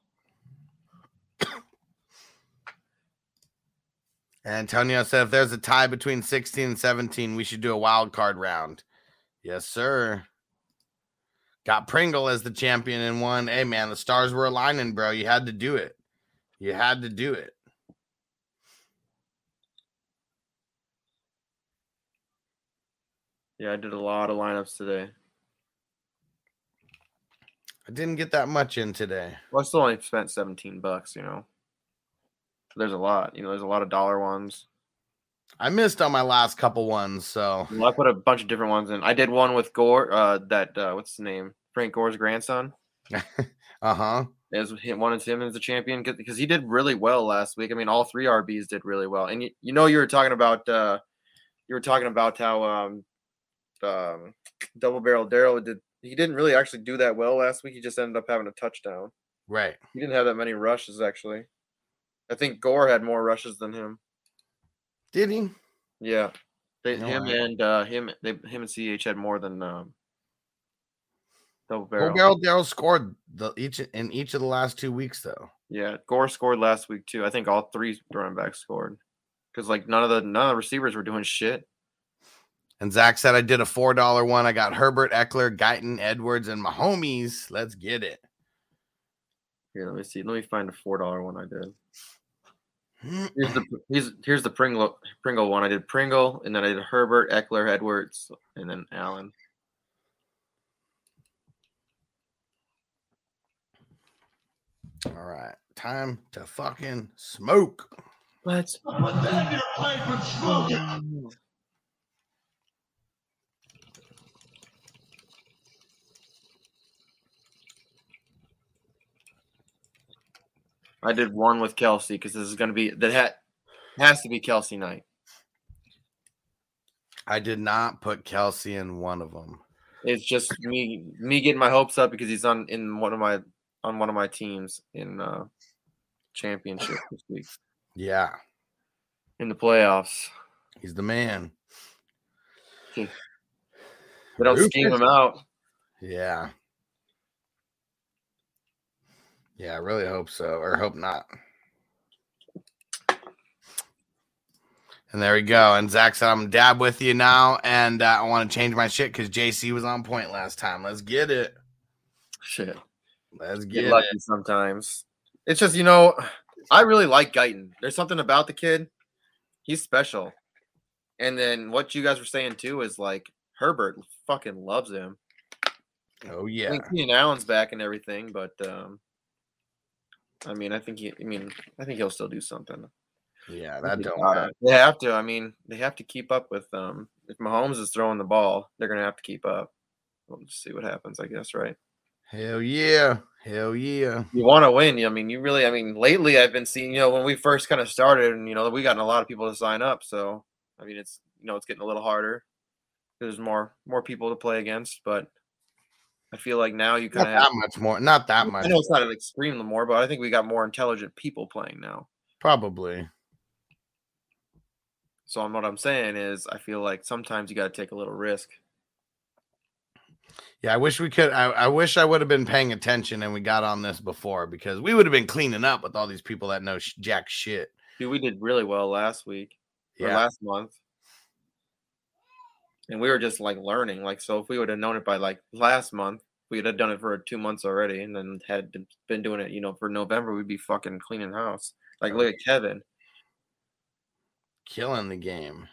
Antonio said, "If there's a tie between 16 and 17, we should do a wild card round." Yes, sir. Got Pringle as the champion and won. Hey, man, the stars were aligning, bro. You had to do it. You had to do it. Yeah, I did a lot of lineups today. I didn't get that much in today. Well, I still only spent 17 bucks, you know. There's a lot. You know, there's a lot of dollar ones. I missed on my last couple ones, so Well, I put a bunch of different ones in. I did one with Gore, uh, that, uh, what's his name? Frank Gore's grandson. uh-huh. As him, wanted him as a champion because he did really well last week. I mean, all three RBs did really well. And you, you know, you were talking about, uh, you were talking about how, um, um, double barrel Daryl did. He didn't really actually do that well last week. He just ended up having a touchdown. Right. He didn't have that many rushes actually. I think Gore had more rushes than him. Did he? Yeah, they, No, him I- and uh, him they him and CH had more than um, double barrel. Well, Daryl Daryl scored the each in each of the last two weeks though. Yeah, Gore scored last week too. I think all three running backs scored because like none of the none of the receivers were doing shit. And Zach said I did a four dollar one. I got Herbert, Ekeler, Guyton, Edwards, and Mahomes. Let's get it. Here, let me see. Let me find a four dollar one I did. Here's the here's here's the Pringle Pringle one. I did Pringle and then I did Herbert, Ekeler, Edwards, and then Allen. All right, time to fucking smoke. Let's I did one with Kelce because this is going to be that ha- has to be Kelce night. I did not put Kelce in one of them. It's just me me getting my hopes up because he's on in one of my on one of my teams in uh championship this week Yeah, in the playoffs. he's the man. They don't Who scheme him out. Yeah. Yeah, I really hope so, or hope not. And there we go. And Zach said, I'm dab with you now. And uh, I want to change my shit because JC was on point last time. Let's get it. Shit. Let's Get get lucky it. sometimes. It's just, you know, I really like Guyton. There's something about the kid. He's special. And then what you guys were saying too is like Herbert fucking loves him. Oh, I yeah. mean, Keenan Allen's back and everything, but um, I mean, I think he. I mean, I think he'll still do something. Yeah, that don't matter. They have to. I mean, they have to keep up with. Um, if Mahomes is throwing the ball, they're gonna have to keep up. We'll just see what happens, I guess. Right? Hell yeah. Hell yeah. You want to win. I mean, you really. I mean, lately I've been seeing. You know, when we first kind of started, and you know, we gotten a lot of people to sign up. So, I mean, it's you know, it's getting a little harder. There's more more people to play against, but I feel like now you kind of have. that much more. Not that much. I know it's not an extreme more, but I think we got more intelligent people playing now. Probably. So I'm- what I'm saying is, I feel like sometimes you got to take a little risk. Yeah, I wish we could. I, I wish I would have been paying attention and we got on this before because we would have been cleaning up with all these people that know sh- jack shit. Dude, we did really well last week or Yeah. last month, and we were just like learning. Like, so if we would have known it by like last month, we'd have done it for two months already, and then had been- been doing it, you know, for November, we'd be fucking cleaning house. Like, oh, look at Kevin. Killing the game.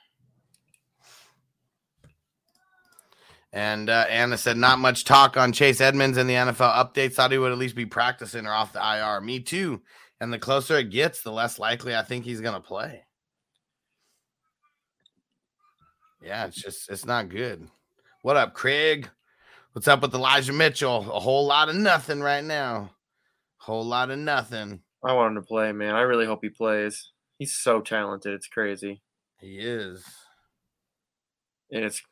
And uh, Anna said, not much talk on Chase Edmonds in the NFL updates. Thought he would at least be practicing or off the IR. Me too. And the closer it gets, the less likely I think he's going to play. Yeah, it's just, it's not good. What up, Craig? What's up with Elijah Mitchell? A whole lot of nothing right now. Whole lot of nothing. I want him to play, man. I really hope he plays. He's so talented. It's crazy. He is. And it's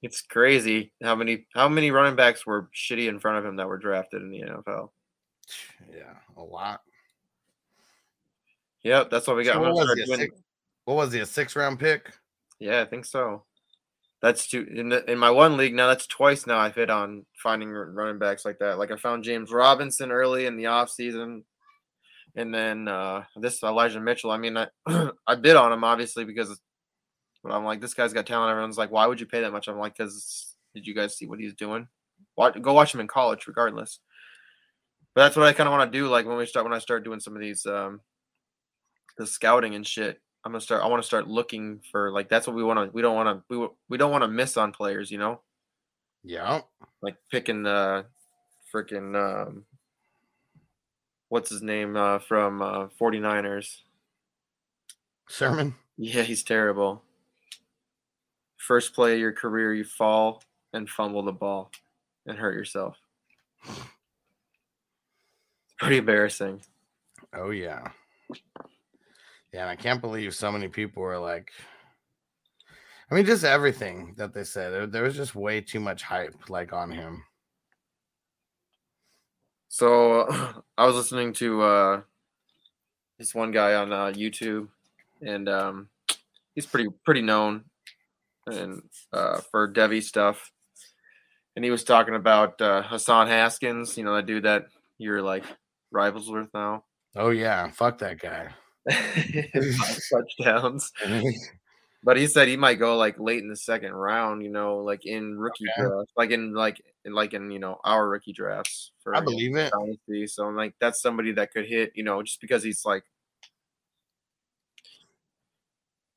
it's crazy how many how many running backs were shitty in front of him that were drafted in the NFL. Yeah, a lot. Yep, that's what we got. So what, was he, a six, what was he, a six round pick? Yeah, I think so. That's two in the, in my one league now. That's twice now I've hit on finding running backs like that. Like I found James Robinson early in the off season, and then uh, this Elijah Mitchell. I mean, I I bid on him obviously because but I'm like this guy's got talent. Everyone's like, why would you pay that much? I'm like, because did you guys see what he's doing? Watch, go watch him in college, regardless. But that's what I kind of want to do. Like when we start when I start doing some of these um the scouting and shit. I'm gonna start. I want to start looking for like that's what we want to. We don't want to. We we don't want to miss on players. You know, Yeah. like picking the freaking um, what's his name uh, from uh, 49ers. Sermon. Yeah, he's terrible. First play of your career, you fall and fumble the ball and hurt yourself. It's pretty embarrassing. Oh yeah. Yeah, and I can't believe so many people were like I mean, just everything that they said. There, there was just way too much hype like on him. So I was listening to uh, this one guy on uh, YouTube, and um, he's pretty pretty known and uh, for devy stuff. And he was talking about uh, Hassan Haskins, you know, that dude that you're like rivals with now. Oh yeah, fuck that guy. Touchdowns. But he said he might go like late in the second round, you know, like in rookie Okay. drafts, like in like in like in you know our rookie drafts. For I believe it. dynasty. So I'm like, that's somebody that could hit, you know, just because he's like,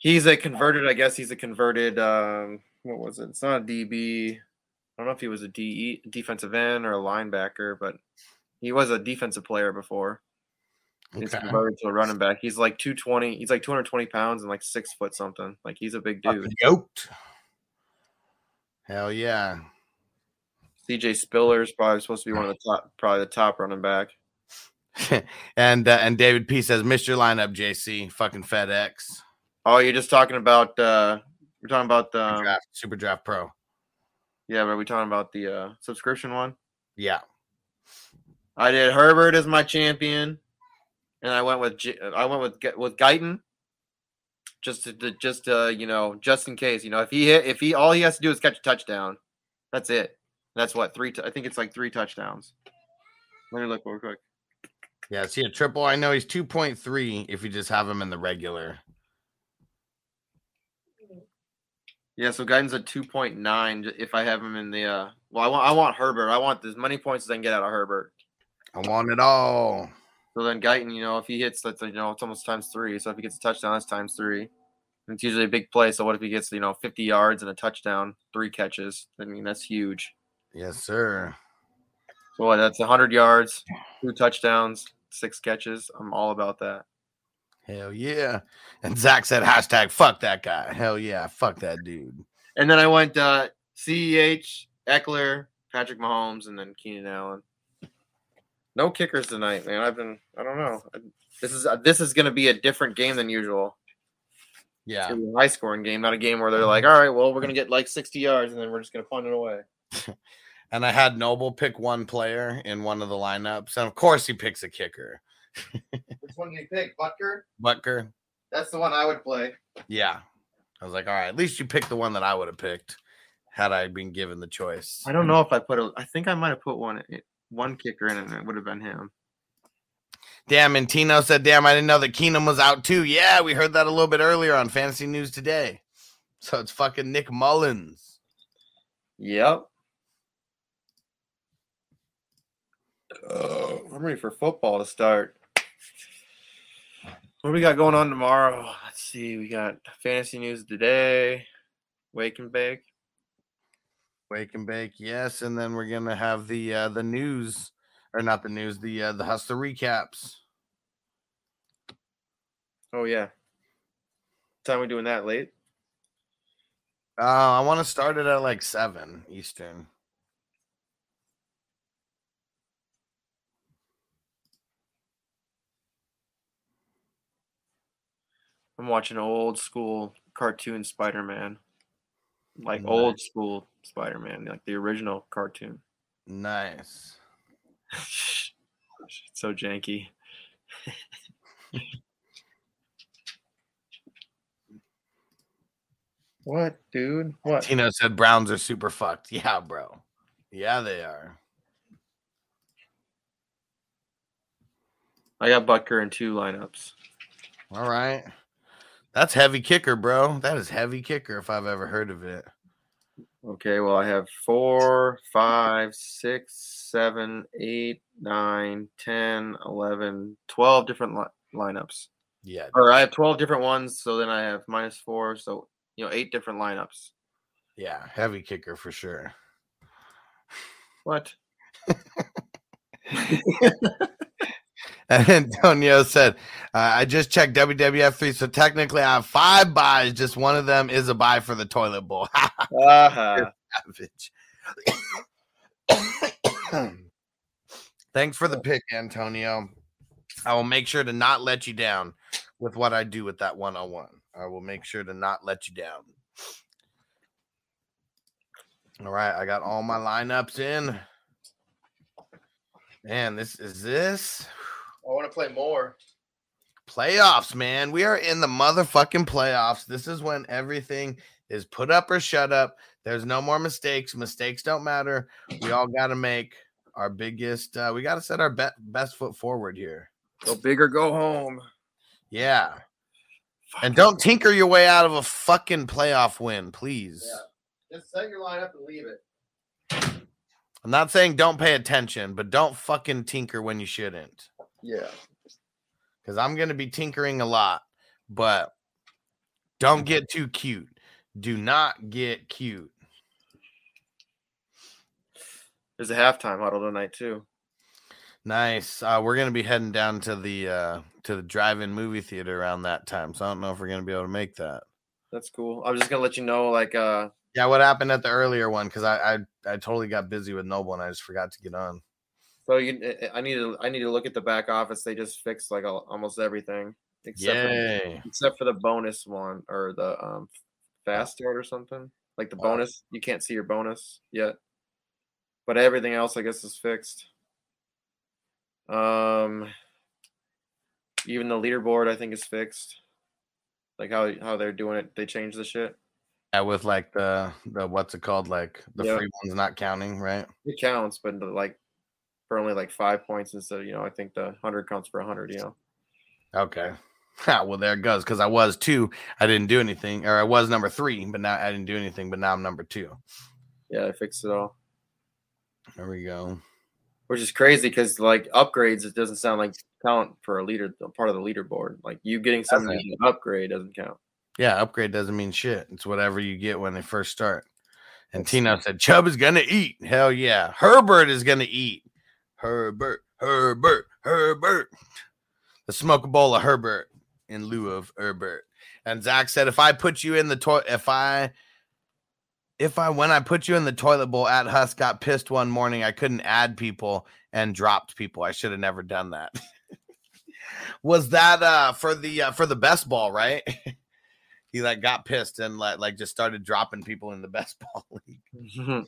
he's a converted. I guess he's a converted. um What was it? It's not a DB. I don't know if he was a DE defensive end or a linebacker, but he was a defensive player before. He's converted to a running back. He's like 220. He's like 220 pounds and like six foot something. Like he's a big dude. Yoked. Hell yeah. CJ Spiller is probably supposed to be one of the top, probably the top running back. and uh, and David P says, "Missed your lineup, JC. Fucking FedEx Oh, you're just talking about. uh We're talking about the. um, draft, Super Draft Pro. Yeah, but are we talking about the uh subscription one? Yeah, I did Herbert as my champion, and I went with I went with with Guyton, just to, to just uh you know just in case you know if he hit if he all he has to do is catch a touchdown, that's it. That's what three. T- I think it's like three touchdowns. Let me look real quick. yeah. See a triple. I know he's two point three if you just have him in the regular. Yeah, so Guyton's at two point nine. If I have him in the uh, well, I want I want Herbert. I want as many points as I can get out of Herbert. I want it all. So then Guyton, you know, if he hits, that's you know, it's almost times three. So if he gets a touchdown, that's times three. And it's usually a big play. So what if he gets you know fifty yards and a touchdown, three catches? I mean, that's huge. Yes, sir. So what, that's hundred yards, two touchdowns, six catches. I'm all about that. Hell yeah. And Zach said hashtag fuck that guy. Hell yeah. Fuck that dude. And then I went uh, CEH, Ekeler, Patrick Mahomes, and then Keenan Allen. No kickers tonight, man. I've been I don't know. This is this is going to be a different game than usual. Yeah. gonna be a high scoring game, not a game where they're like, all right, well, we're going to get like 60 yards and then we're just going to punt it away. And I had Noble pick one player in one of the lineups. And of course he picks a kicker. Which one do you pick? Butker? Butker. That's the one I would play. Yeah. I was like, all right, at least you picked the one that I would have picked had I been given the choice. I don't know if I put a. I think I might have put one one kicker in, and it would have been him. Damn, and Tino said, damn, I didn't know that Keenum was out too. Yeah, we heard that a little bit earlier on Fantasy News today. So it's fucking Nick Mullens. Yep. Oh, I'm ready for football to start. What we got going on tomorrow? Let's see. We got fantasy news today. Wake and bake. Wake and bake, yes, and then we're gonna have the uh the news, or not the news, the uh the hustler recaps. Oh yeah. Time we doing that late? Uh, I want to start it at like seven Eastern. I'm watching old school cartoon Spider Man. Like Nice. old school Spider Man, like the original cartoon. Nice. so janky. what, dude? What? Tino said Browns are super fucked. Yeah, bro. Yeah, they are. I got Butker in two lineups. All right. That's heavy kicker, bro. That is heavy kicker if I've ever heard of it. Okay, well, I have four, five, six, seven, eight, nine, 10, 11, 12 different li- lineups. Yeah. Or I have 12 different ones, so then I have minus four, so, you know, eight different lineups. Yeah, heavy kicker for sure. What? And Antonio said, uh, I just checked WWF 3, so technically I have five buys. Just one of them is a buy for the toilet bowl. Uh-huh. Savage. Thanks for the pick, Antonio. I will make sure to not let you down with what I do with that 101. I will make sure to not let you down. All right, I got all my lineups in. Man, this is this I want to play more. playoffs, man. We are in the motherfucking playoffs. This is when everything is put up or shut up. There's no more mistakes. Mistakes don't matter. We all got to make our biggest. Uh, we got to set our be- best foot forward here. Go big or go home. Yeah, and don't tinker your way out of a fucking playoff win, please. Yeah. Just set your lineup and leave it. I'm not saying don't pay attention, but don't fucking tinker when you shouldn't. Yeah. because I'm going to be tinkering a lot, but don't get too cute. Do not get cute. There's a halftime huddle tonight too. Nice. Uh, we're going to be heading down to the uh, to the drive-in movie theater around that time, so I don't know if we're going to be able to make that. That's cool. I was just gonna let you know, like, uh, Yeah, what happened at the earlier one? Because I, I I totally got busy with Noble and I just forgot to get on. So you, I- I need to, I need to look at the back office. They just fixed like al- almost everything except for, except for the bonus one or the um fast start or something. Like the Wow. bonus, you can't see your bonus yet, but everything else, I guess, is fixed. Um, even the leaderboard, I think, is fixed. Like how how they're doing it, they changed the shit. Yeah, with like the the what's it called? Like the Yeah. free ones not counting, right? It counts, but like for only like five points instead. of, You know, I think the hundred counts for a hundred. You know. Okay. Ah, well, there it goes. Because I was two, I didn't do anything, or I was number three, but now I didn't do anything. But now I'm number two. Yeah, I fixed it all. There we go. Which is crazy because like upgrades, it doesn't sound like count for a leader, part of the leaderboard. Like you getting something upgrade doesn't count. Yeah, upgrade doesn't mean shit. It's whatever you get when they first start. And Tino said, Chubb is gonna eat. Hell yeah. Herbert is gonna eat. Herbert, Herbert, Herbert. The smoke bowl of Herbert in lieu of Herbert. And Zach said, if I put you in the toilet, if I if I when I put you in the toilet bowl at Husk got pissed one morning, I couldn't add people and dropped people. I should have never done that. Was that uh for the uh, for the best ball, right? he like got pissed and like like just started dropping people in the best ball league.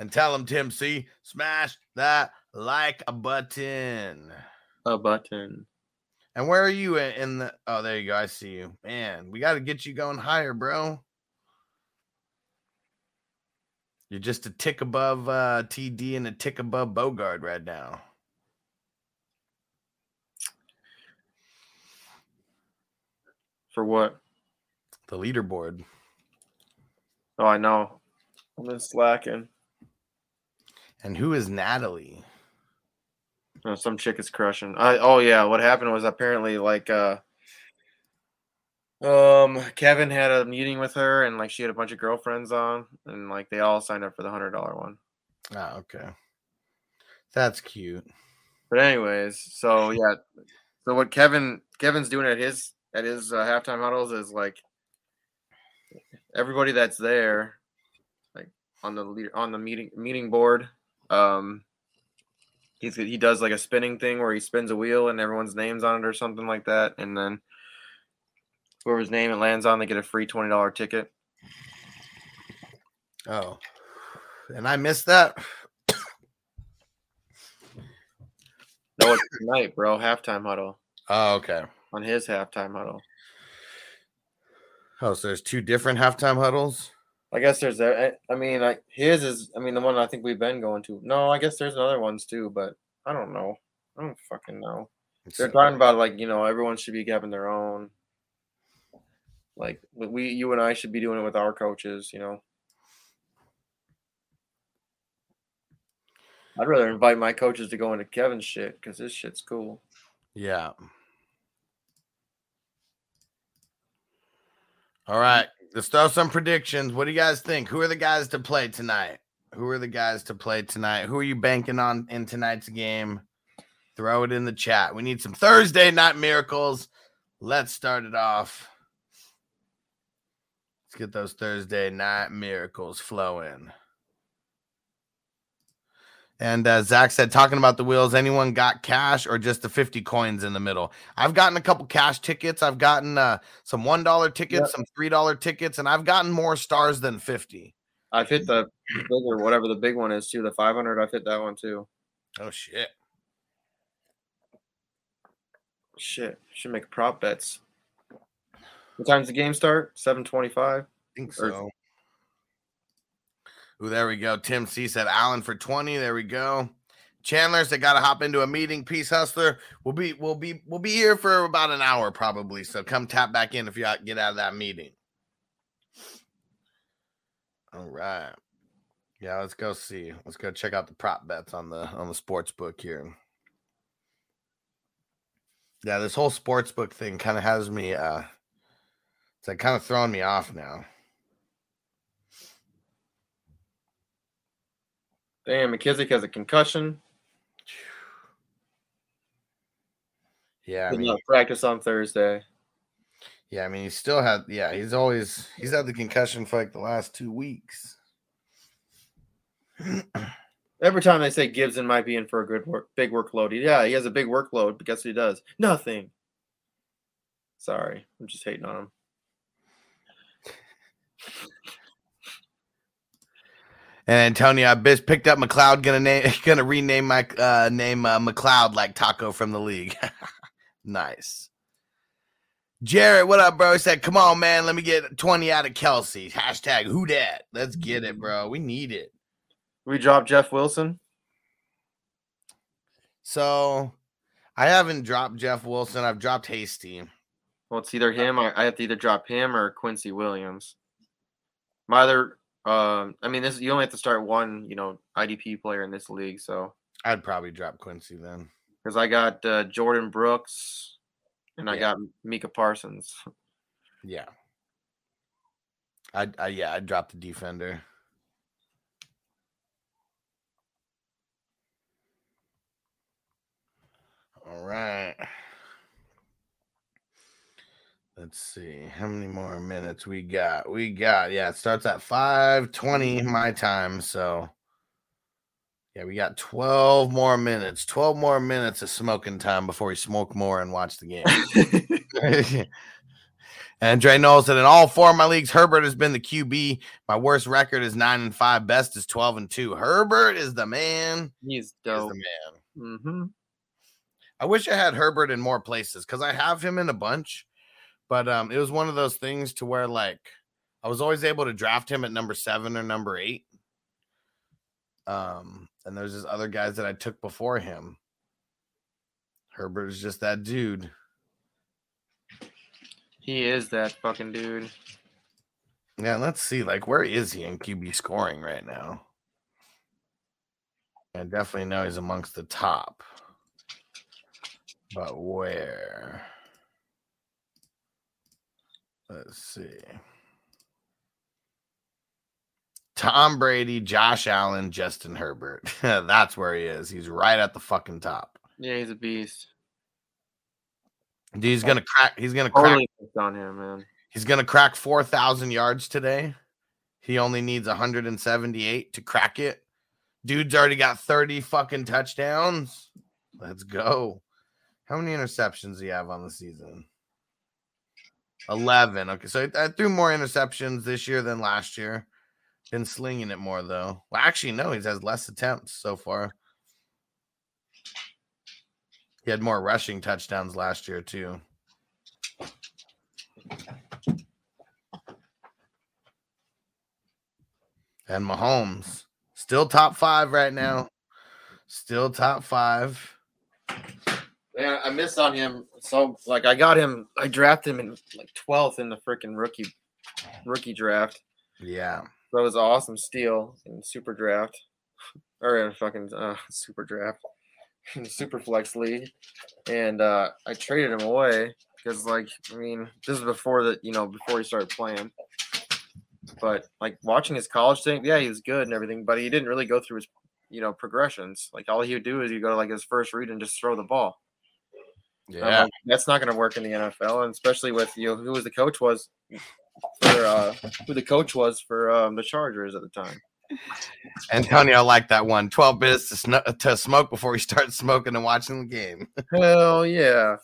And tell him Tim C smash that like a button. a button. And where are you in- the oh there you go. I see you. Man, we got to get you going higher, bro. You're just a tick above uh TD and a tick above Bogard right now. For what? The leaderboard. Oh, I know. I'm just slacking. And who is Natalie? No, some chick is crushing. I oh yeah, what happened was apparently like uh um Kevin had a meeting with her and like she had a bunch of girlfriends on and like they all signed up for the hundred dollar one. Ah, okay. That's cute. But anyways, so yeah, so what Kevin Kevin's doing at his at his uh, halftime huddles is like everybody that's there, like on the leader on the meeting meeting board, um, he's he does like a spinning thing where he spins a wheel and everyone's names on it or something like that, and then whoever's name it lands on, they get a free twenty dollar ticket. Oh. And I missed that. No, it's tonight, bro. Halftime huddle Oh, okay. on his halftime huddle. Oh, so there's two different halftime huddles. I guess there's a. Eh, I mean, like his is. I mean, the one I think we've been going to. No, I guess there's other ones too, but I don't know. I don't fucking know. They're talking about like you know everyone should be having their own. Like we, you and I should be doing it with our coaches. You know. I'd rather invite my coaches to go into Kevin's shit because this shit's cool. Yeah. All right. Let's throw some predictions. What do you guys think? Who are the guys to play tonight? Who are the guys to play tonight? Who are you banking on in tonight's game? Throw it in the chat. We need some Thursday night miracles. Let's start it off. Let's get those Thursday night miracles flowing. And uh, Zach said, talking about the wheels, anyone got cash or just the 50 coins in the middle? I've gotten a couple cash tickets. I've gotten uh, some $1 tickets, Yep. some $3 tickets, and I've gotten more stars than 50. I've hit the bigger, whatever the big one is too. The 500, I've hit that one too. Oh, shit. Shit, should make prop bets. What time's the game start? 7:25. I think Or- so. Ooh, there we go. Tim C said Allen for 20. There we go. Chandler said gotta hop into a meeting. Peace hustler. We'll be we'll be we'll be here for about an hour probably. So come tap back in if you out- get out of that meeting. All right. Yeah, let's go see. Let's go check out the prop bets on the on the sports book here. Yeah, this whole sports book thing kind of has me uh it's like kind of throwing me off now. Damn, McKissic has a concussion. Yeah, I mean, practice on Thursday. yeah, I mean, he still had, yeah, he's always he's had the concussion for like the last two weeks. Every time they say Gibson might be in for a good work, big workload, yeah, he has a big workload. But guess what he does? Nothing. Sorry, I'm just hating on him. And Antonio, I just picked up McLeod. Gonna name, gonna rename my uh, name uh, McLeod like Taco from the league. nice. Jared, what up, bro? He said, "Come on, man, let me get twenty out of Kelce." Hashtag who dat? Let's get it, bro. We need it. We dropped Jeff Wilson. So, I haven't dropped Jeff Wilson. I've dropped Hasty. Well, it's either him. I, I have to either drop him or Quincy Williams. My other, um, I mean, this you only have to start one, you know, IDP player in this league. So I'd probably drop Quincy then. because I got uh, Jordyn Brooks and I got Micah Parsons. Yeah. I, I yeah, I'd drop the defender. All right. Let's see how many more minutes we got. We got yeah, it starts at 5:20 my time, so yeah, we got 12 more minutes. 12 more minutes of smoking time before we smoke more and watch the game. And Dre Knowles said, in all four of my leagues, Herbert has been the QB. My worst record is nine and five. Best is 12 and two. Herbert is the man. He's dope. the man. Mm-hmm. I wish I had Herbert in more places because I have him in a bunch, but um, it was one of those things to where like I was always able to draft him at number seven or number eight. Um, and there's just other guys that I took before him. Herbert is just that dude. He is that fucking dude. Yeah, let's see. Like, where is he in QB scoring right now? I definitely know he's amongst the top. But where? Let's see. Tom Brady, Josh Allen, Justin Herbert. That's where he is. He's right at the fucking top. Yeah, he's a beast. Dude, he's gonna crack. He's gonna crack. On him, man. He's gonna crack four thousand yards today. He only needs 178 to crack it. Dude's already got 30 fucking touchdowns. Let's go. How many interceptions do you have on the season? 11. Okay, so I threw more interceptions this year than last year. Been slinging it more though. Well, actually, no, he has less attempts so far. He had more rushing touchdowns last year too. And Mahomes still top five right now. Still top five. Yeah, I missed on him. So like I got him I drafted him in like 12th in the freaking rookie rookie draft. Yeah. That was awesome steal in super draft. Or in fucking uh, super draft. In super flex league. And uh I traded him away because like I mean, this is before that, you know, before he started playing. But like watching his college thing, yeah, he was good and everything, but he didn't really go through his you know progressions. Like all he would do is you go to like his first read and just throw the ball. I'm Yeah. like, that's not going to work in the NFL, and especially with you know who was the coach was for uh, who the coach was for um, the Chargers at the time. Antonio liked that one. 12 minutes to, sno- to smoke before he starts smoking and watching the game. Hell yeah!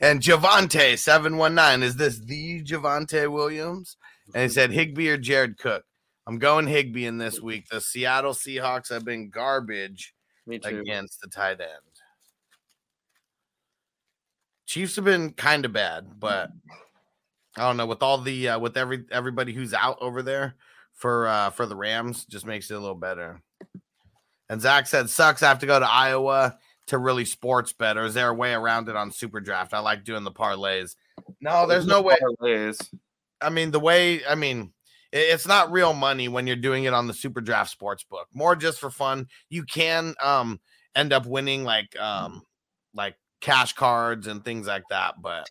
And Javante 719, is this the Javonte Williams? And he said Higbee or Jared Cook. I'm going Higbee in this week. The Seattle Seahawks have been garbage against the tight end. Chiefs have been kind of bad, but I don't know with all the uh, with every everybody who's out over there for uh for the Rams just makes it a little better. And Zach said sucks. I have to go to Iowa to really sports better. Is there a way around it on Super Draft? I like doing the parlays. No, there's no way. Parlays. I mean, the way I mean, it's not real money when you're doing it on the Super Draft sports book. More just for fun. You can um end up winning like um like cash cards and things like that, but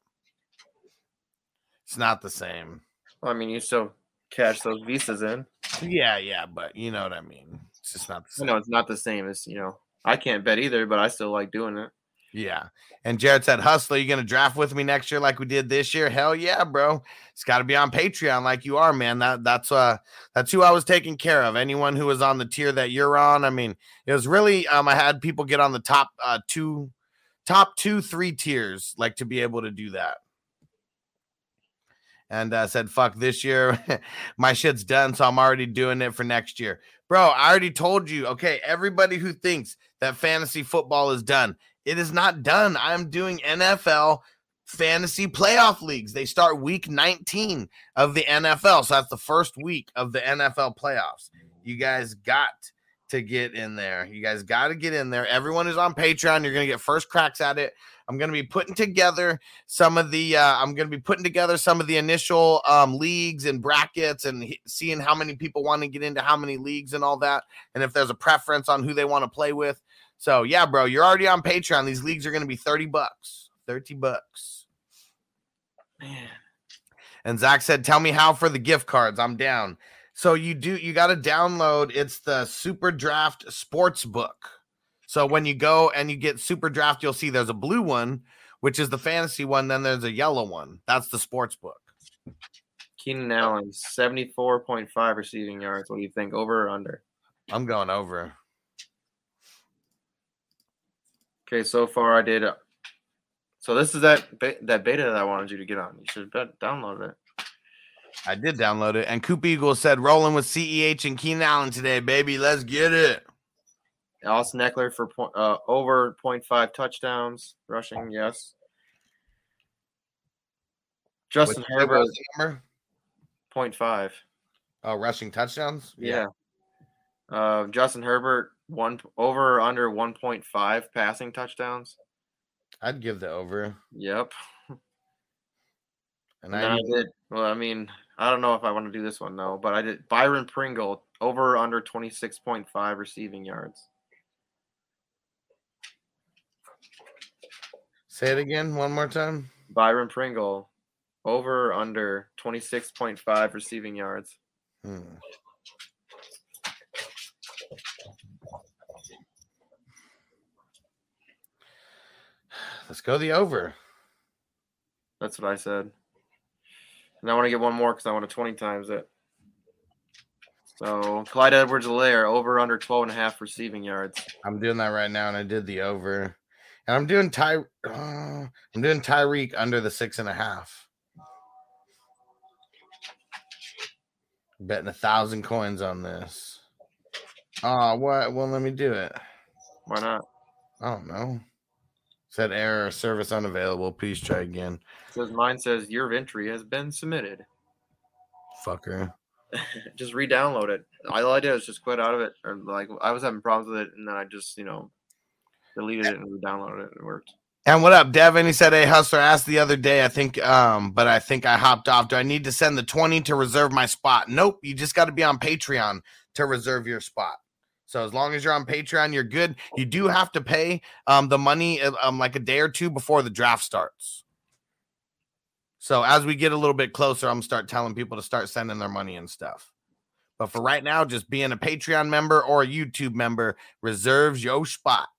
it's not the same. Well, I mean, you still cash those visas in. Yeah, yeah, but you know what I mean. It's just not the same. know it's not the same as you know. I can't bet either, but I still like doing it. Yeah. And Jared said, Hustler, you going to draft with me next year like we did this year? Hell yeah, bro. It's got to be on Patreon like you are, man. That that's uh that's who I was taking care of. Anyone who was on the tier that you're on. I mean, it was really um I had people get on the top uh two top two, three tiers, like to be able to do that. And uh, said, fuck this year. My shit's done, so I'm already doing it for next year. Bro, I already told you. Okay, everybody who thinks that fantasy football is done, it is not done. I'm doing NFL fantasy playoff leagues. They start week 19 of the NFL. So that's the first week of the NFL playoffs. You guys got to get in there. You guys got to get in there. Everyone is on Patreon. You're going to get first cracks at it. I'm going to be putting together some of the uh, I'm going to be putting together some of the initial um, leagues and brackets and he- seeing how many people want to get into how many leagues and all that and if there's a preference on who they want to play with. So, yeah, bro, you're already on Patreon. These leagues are going to be 30 bucks. 30 bucks. Man. And Zach said, "Tell me how for the gift cards. I'm down." So you do you got to download. It's the Super Draft Sports Book. So when you go and you get Super Draft, you'll see there's a blue one, which is the fantasy one. Then there's a yellow one. That's the sports book. Keenan Allen, 74.5 receiving yards. What do you think? Over or under? I'm going over. Okay, so far I did. uh, So this is that be- that beta that I wanted you to get on. You should download it. I did download it. And Coop Eagle said, rolling with CEH and Keenan Allen today, baby. Let's get it. Austin Ekeler for point, uh, over 0.5 touchdowns rushing. Yes. Justin Herbert was number? 0.5. Oh, rushing touchdowns? Yeah. Uh, Justin Herbert one over or under 1.5 passing touchdowns. I'd give the over. Yep. And And I then I did. Well, I mean, I don't know if I want to do this one though, but I did Byron Pringle over or under 26.5 receiving yards. say it again one more time. Byron Pringle over or under 26.5 receiving yards. Hmm. Let's go the over. That's what I said. And I want to get one more because I want to 20 times it. So Clyde Edwards-Helaire over under 12 and a half receiving yards. I'm doing that right now, and I did the over. And I'm doing Ty. Uh, I'm doing Tyreek under the six and a half. Betting a thousand coins on this. Oh, what? Well, let me do it. Why not? I don't know. Said error, service unavailable. Please try again. Says mine says your entry has been submitted. Fucker. just re-download it. All I did was just quit out of it, or like I was having problems with it, and then I just you know deleted it and re-downloaded it. It worked. And what up, Devin? He said, Hey, Hustler asked the other day, I think, um, but I think I hopped off. Do I need to send the 20 to reserve my spot? Nope. You just got to be on Patreon to reserve your spot. So as long as you're on Patreon, you're good. You do have to pay um, the money uh, um, like a day or two before the draft starts. So as we get a little bit closer, I'm start telling people to start sending their money and stuff. But for right now, just being a Patreon member or a YouTube member reserves your spot.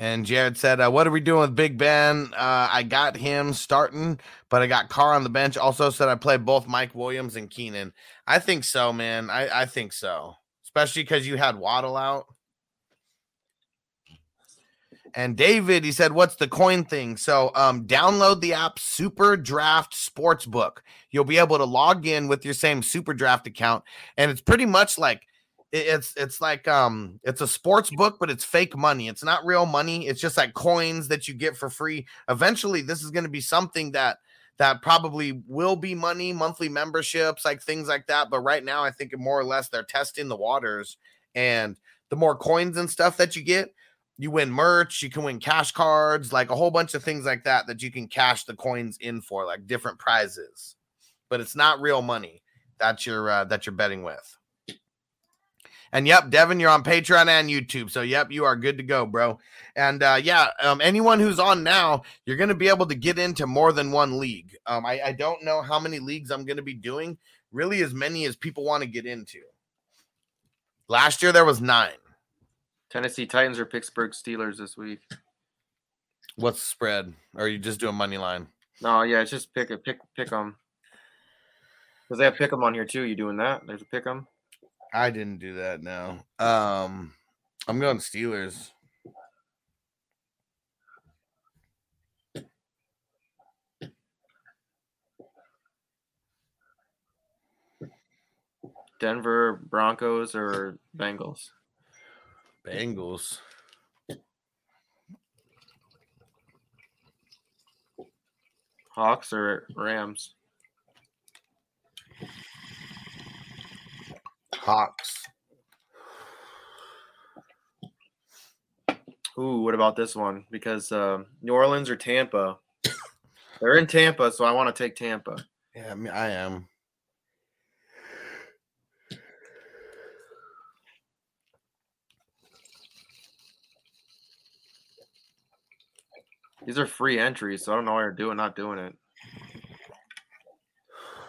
And Jared said, uh, "What are we doing with Big Ben? Uh, I got him starting, but I got Carr on the bench. Also said I play both Mike Williams and Keenan. I think so, man. I, I think so, especially because you had Waddle out. And David, he said, "What's the coin thing?" So, um, download the app Super Draft Sportsbook. You'll be able to log in with your same Super Draft account, and it's pretty much like." It- it's it's like um it's a sports book but it's fake money. It's not real money. It's just like coins that you get for free. Eventually this is going to be something that that probably will be money monthly memberships like things like that. But right now i think more or less they're testing the waters. And the more coins and stuff that you get you win merch you can win cash cards like a whole bunch of things like that that you can cash the coins in for like different prizes. But it's not real money that you're uh, that you're betting with and yep, Devin, you're on Patreon and YouTube. So yep, you are good to go, bro. And uh, yeah, um, anyone who's on now, you're going to be able to get into more than one league. Um, I, I don't know how many leagues I'm going to be doing. Really, as many as people want to get into. Last year there was nine. Tennessee Titans or Pittsburgh Steelers this week. What's the spread? Or are you just doing money line? No, yeah, it's just pick a pick pick them. Because they have pick 'em on here too. You doing that? There's a pick 'em. I didn't do that. No. Um, I'm going Steelers. Denver Broncos or Bengals. Bengals. Hawks or Rams. Hawks. Ooh, what about this one? Because um, New Orleans or Tampa. They're in Tampa, so I want to take Tampa. Yeah, I mean, I am. These are free entries, so I don't know why you're doing not doing it.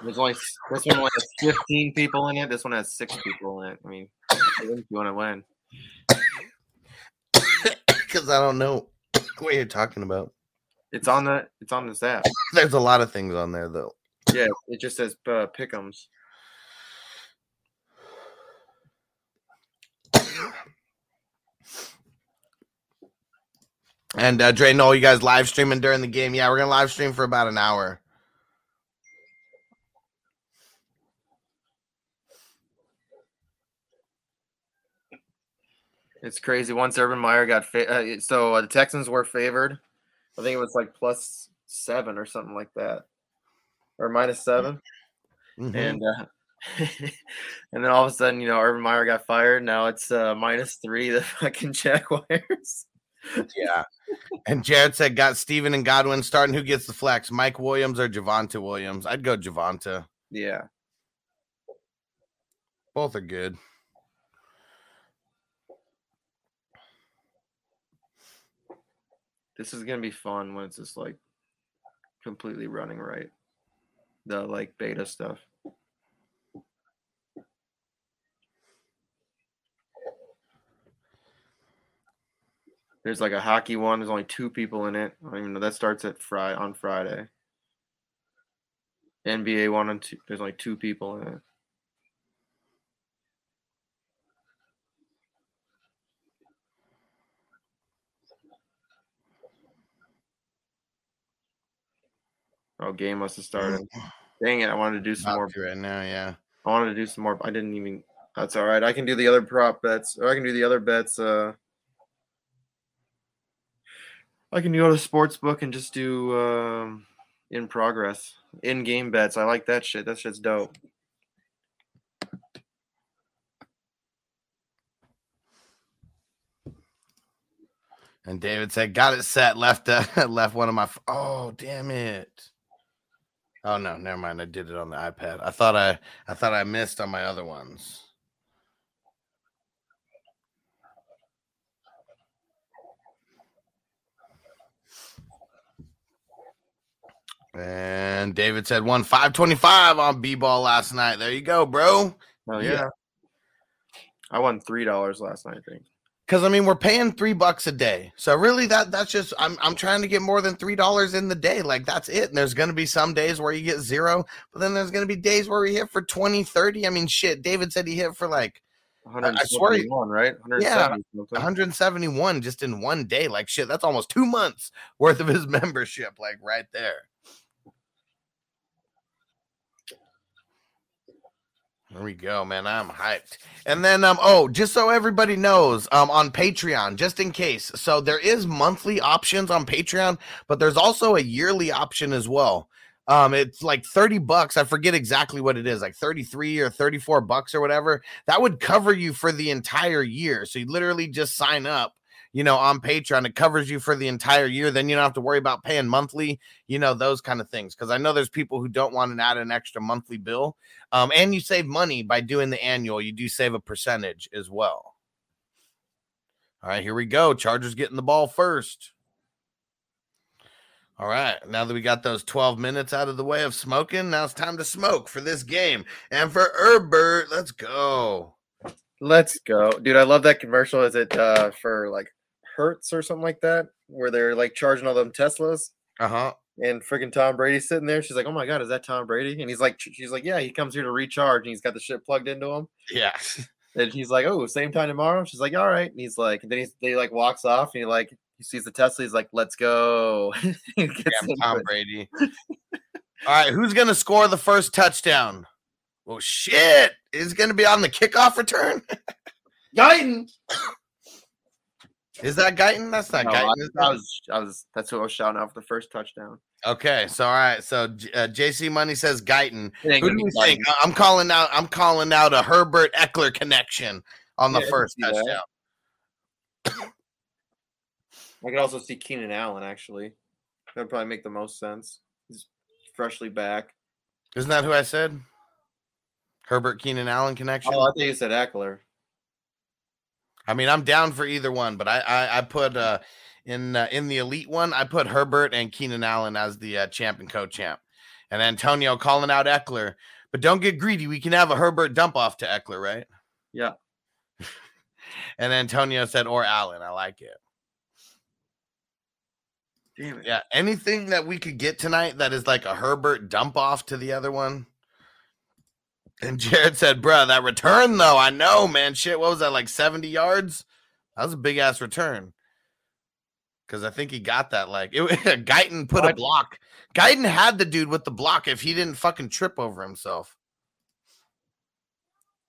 There's only this one only has 15 people in it. This one has six people in it. I mean, you want to win. Because I don't know what you're talking about. It's on the it's on this app. There's a lot of things on there, though. Yeah, it just says uh, pick'ems. And uh, Dre, know you guys live streaming during the game. Yeah, we're gonna live stream for about an hour. It's crazy. Once Urban Meyer got fa- uh, so uh, the Texans were favored. I think it was like plus seven or something like that, or minus 7 Mhm. and uh, and then all of a sudden, you know, Urban Meyer got fired. Now it's uh, minus three. The fucking Jaguars. yeah. And Jared said, "Got Steven and Godwin starting. Who gets the flex? Mike Williams or Javonte Williams? I'd go Javonte. Yeah, Both are good. This is gonna be fun when it's just like completely running right. The like beta stuff. There's like a hockey one. There's only two people in it. I don't even know that starts at Friday on Friday. NBA one and two. There's only two people in it. Oh, game must have started. Dang it! I wanted to do some About more. right now, yeah. I wanted to do some more. I didn't even. That's all right. I can do the other prop bets, or I can do the other bets. Uh, I can go to sports book and just do um, in progress, in game bets. I like that shit. That shit's dope. And David said, "Got it set. Left uh, left one of my. f- Oh, damn it! Oh no, never mind. I did it on the iPad. I thought I I thought I missed on my other ones. And David said one 525 on B ball last night. There you go, bro. Oh Yeah. yeah. I won three dollars last night. I think. Because I mean, we're paying three bucks a day, so really that that's just I'm I'm trying to get more than three dollars in the day. Like that's it. And there's gonna be some days where you get zero, but then there's gonna be days where we hit for 20, 30. I mean, shit. David said he hit for like 171, right? 170 something. 171 just in one day. Like shit, that's almost two months worth of his membership. Like right there. There we go, man. I'm hyped. And then um oh, just so everybody knows, um on Patreon, just in case. So there is monthly options on Patreon, but there's also a yearly option as well. Um it's like 30 bucks. I forget exactly what it is, like 33 or 34 bucks or whatever. That would cover you for the entire year. So you literally just sign up you know, on Patreon. It covers you for the entire year. Then you don't have to worry about paying monthly, you know, those kind of things. Because I know there's people who don't want to add an extra monthly bill. Um, and you save money by doing the annual. You do save a percentage as well. All right, here we go. Chargers getting the ball first. All right, now that we got those 12 minutes out of the way of smoking, now it's time to smoke for this game. And for Herbert, let's go. Let's go, dude. I love that commercial. Is it uh for like Hertz or something like that, where they're like charging all them Teslas? Uh huh. And freaking Tom Brady's sitting there. She's like, "Oh my god, is that Tom Brady?" And he's like, "She's like, yeah, he comes here to recharge, and he's got the shit plugged into him." Yeah. And he's like, "Oh, same time tomorrow." She's like, "All right." And he's like, and then he's they like walks off, and he like he sees the Tesla. He's like, "Let's go." He Damn Tom it. Brady. All right, who's gonna score the first touchdown? Well, shit, is it gonna be on the kickoff return? Guyton. Is that Guyton? That's not No, Guyton. I, I was, I was, that's what I was shouting out for the first touchdown. Okay, so all right, so uh, JC Money says Guyton. Who do you think? Guyton. I- I'm calling out. I'm calling out a Herbert Ekeler connection on the Yeah, first touchdown. I could also see Keenan Allen actually. That'd probably make the most sense. He's freshly back. Isn't that who I said? Herbert Keenan Allen connection. Oh, I think you said Ekeler. I mean, I'm down for either one, but I I, I put uh in uh, in the elite one, I put Herbert and Keenan Allen as the uh, champ and co-champ, and Antonio calling out Ekeler. But don't get greedy. We can have a Herbert dump off to Ekeler, right? Yeah. And Antonio said or Allen. I like it. Damn it. Yeah, anything that we could get tonight that is like a Herbert dump off to the other one. And Jared said, "Bruh, that return though, I know, man. Shit, what was that like seventy yards? That was a big ass return." Because I think he got that. Like, it, Guyton put a block. Guyton had the dude with the block if he didn't fucking trip over himself.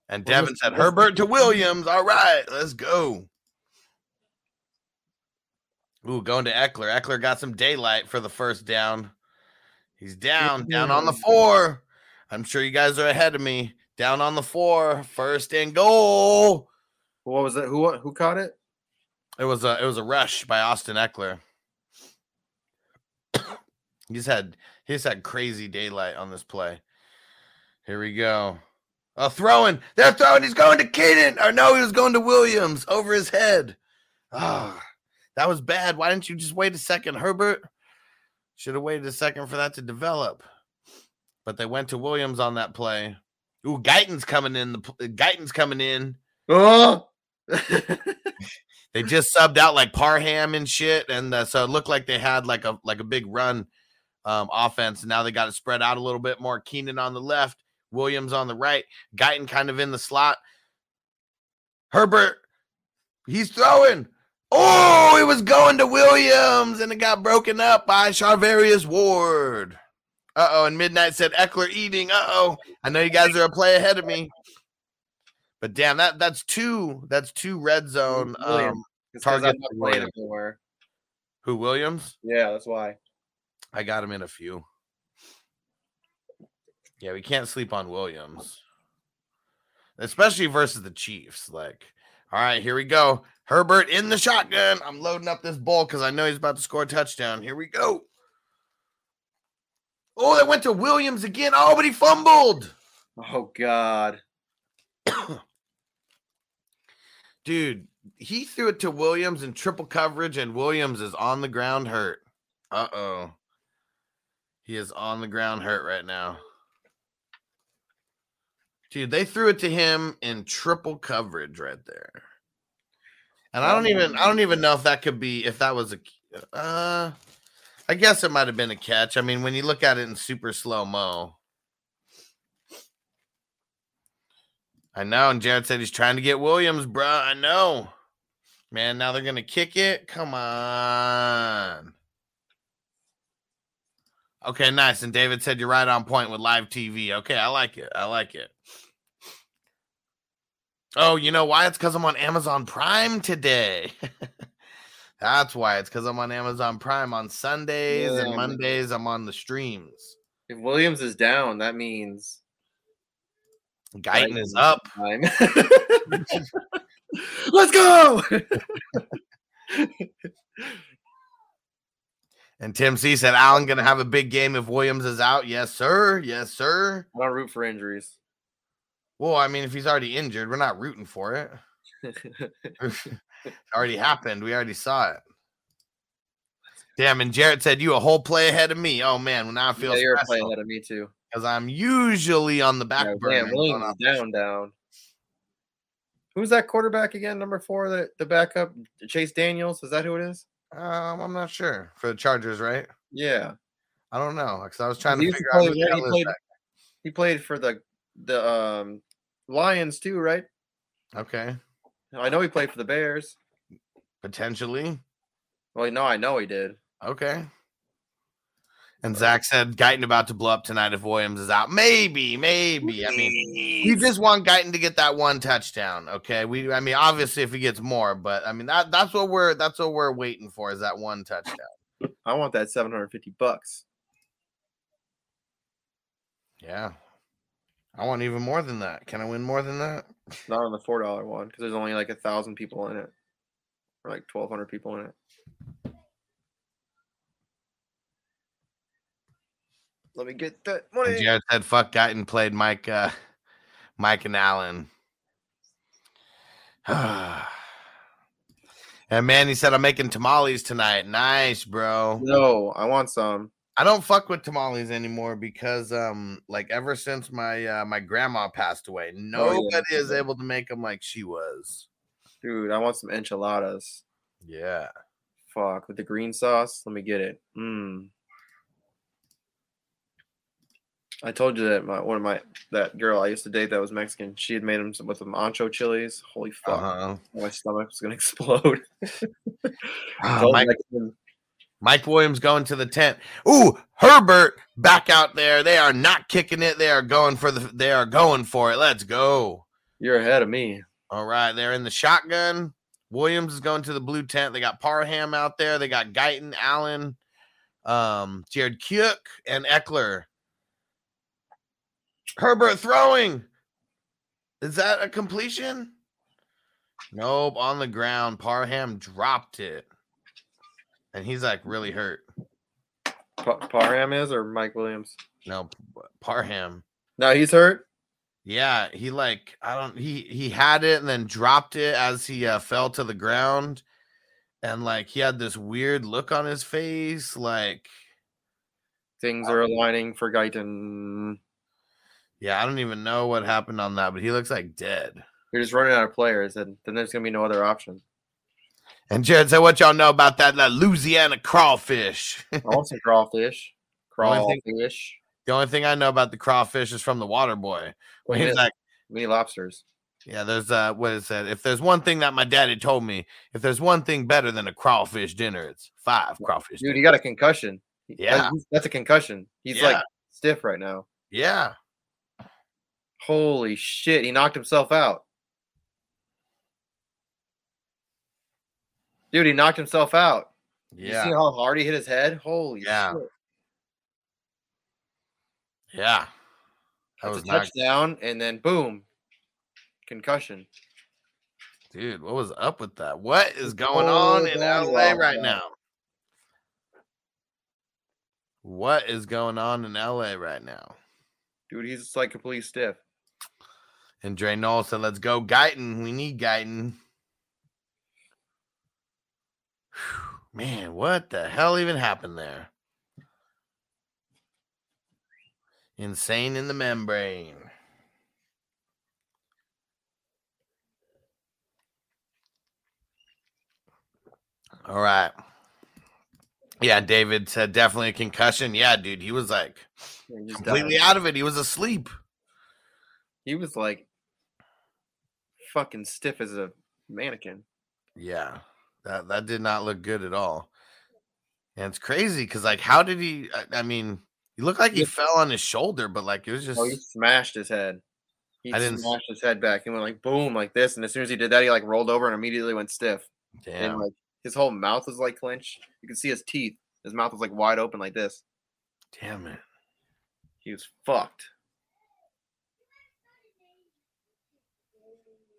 And What Devin said, "Herbert to Williams. All right, let's go." Ooh, going to Ekeler. Ekeler got some daylight for the first down. He's down, down on the four. I'm sure you guys are ahead of me. Down on the four, first and goal. What was it? Who who caught it? It was a it was a rush by Austin Ekeler. He's had he's had crazy daylight on this play. Here we go. A throwing. They're throwing. He's going to Keenan. Or no, he was going to Williams over his head. Ah, that was bad. Why didn't you just wait a second, Herbert? Should have waited a second for that to develop. But they went to Williams on that play. Ooh, Guyton's coming in. The pl- Guyton's coming in. Oh, They just subbed out like Parham and shit, and uh, so it looked like they had like a like a big run um, offense. And now they got it spread out a little bit more. Keenan on the left, Williams on the right, Guyton kind of in the slot. Herbert, he's throwing. Oh, it was going to Williams, and it got broken up by Charvarius Ward. Uh oh, and Midnight said Ekeler eating. Uh oh, I know you guys are a play ahead of me. But damn, that that's two. That's two red zone. Um, It's 'cause I'm Target not for playing Williams. who Williams? Yeah, that's why. I got him in a few. Yeah, we can't sleep on Williams, especially versus the Chiefs. Like, all right, here we go. Herbert in the shotgun. I'm loading up this ball because I know he's about to score a touchdown. Here we go. Oh, they went to Williams again. Oh, but he fumbled. Oh God. Dude, he threw it to Williams in triple coverage, and Williams is on the ground hurt. Uh oh. He is on the ground hurt right now. Dude, they threw it to him in triple coverage right there. And I don't even I don't even know if that could be if that was a uh I guess it might have been a catch. I mean, when you look at it in super slow mo. I know, and Jared said he's trying to get Williams, bruh. I know. Man, now they're gonna kick it. Come on. Okay, nice. And David said you're right on point with live TV. Okay, I like it. I like it. Oh, you know why? It's because I'm on Amazon Prime today. That's why. It's because I'm on Amazon Prime on Sundays Yeah, and. Mondays. I'm on the streams. If Williams is down, that means Guyton is up. Let's go. And Tim C said, Allen going to have a big game if Williams is out. Yes, sir. Yes, sir. I don't root for injuries. Well, I mean, if he's already injured, we're not rooting for it. it already happened. We already saw it. Damn, and Jarrett said, You a whole play ahead of me. Oh, man. Well, now I feel yeah, you're playing special ahead of me too. because I'm usually on the back Yeah, burner. damn, going Williams off is this down, down. Who's that quarterback again? Number four, the the backup, Chase Daniels. Is that who it is? Um, I'm not sure for the Chargers, right? Yeah, I don't know because I was trying to he, used figure to out. play, who yeah, he played. He played for the the um Lions too, right? Okay, I know he played for the Bears. potentially. Well, no, I know he did. Okay. And Zach said Guyton about to blow up tonight if Williams is out. Maybe, maybe. I mean, we just want Guyton to get that one touchdown. Okay. We I mean, obviously if he gets more, but I mean that that's what we're that's what we're waiting for is that one touchdown. I want that seven hundred fifty bucks. Yeah. I want even more than that. Can I win more than that? Not on the four dollar one because there's only like a thousand people in it, or like twelve hundred people in it. Let me get that And money. Jared said fuck Guyton played Mike uh Mike and Allen. and Manny said I'm making tamales tonight. Nice, bro. No, I want some. I don't fuck with tamales anymore because um like ever since my uh my grandma passed away, Oh, yeah. nobody is able to make them like she was. Dude, I want some enchiladas. Yeah. Fuck, with the green sauce. Let me get it. Mmm. I told you that my one of my that girl I used to date that was Mexican. She had made them with some ancho chilies. Holy fuck, Uh-huh. my stomach was gonna explode. Told Mike, Mexican- Mike Williams going to the tent. Ooh, Herbert back out there. They are not kicking it. They are going for the they are going for it. Let's go. You're ahead of me. All right, they're in the shotgun. Williams is going to the blue tent. They got Parham out there. They got Guyton, Allen, um, Jared Cook, and Ekeler. Herbert throwing. Is that a completion? Nope, on the ground. Parham dropped it. And he's like really hurt. Pa- Parham is or Mike Williams? No, Parham. No, he's hurt. Yeah, he like I don't he he had it and then dropped it as he uh, fell to the ground, and like he had this weird look on his face, like Things are aligning for Guyton. yeah, I don't even know what happened on that, but he looks like dead. You're just running out of players, and then there's gonna be no other option. And Jared said, "What y'all know about that, that Louisiana crawfish?" I want some crawfish. Crawfish. the only thing I know about the crawfish is from the Water Boy. When he's like, mini lobsters. "Yeah, there's uh, what is that? If there's one thing that my daddy told me, if there's one thing better than a crawfish dinner, it's five crawfish." Dude, he got a concussion. Yeah. that's, that's a concussion. He's Yeah. like stiff right now. yeah, Holy shit! He knocked himself out. Dude, he knocked himself out. Yeah. You see how hard he hit his head? Holy Yeah. shit. yeah. That That's was a not touchdown, and then boom, concussion. Dude, what was up with that? What is going Oh, on in LA right now? What is going on in LA right now? Dude, he's like completely stiff. And Dre Knoll said, Let's go, Guyton. We need Guyton. Man, what the hell even happened there? Insane in the membrane. All right. Yeah, David said definitely a concussion. Yeah, dude, he was like He completely died. out of it. He was asleep. He was like fucking stiff as a mannequin. Yeah, that that did not look good at all. And it's crazy because like, how did he? I, I mean, he looked like he fell on his shoulder, but like it was just Oh, he smashed his head. He I didn't s- smashed his head back. He went like boom, like this. And as soon as he did that, he like rolled over and immediately went stiff. damn. And like his whole mouth was like clenched. You could see his teeth. His mouth was like wide open like this. Damn it. He was fucked.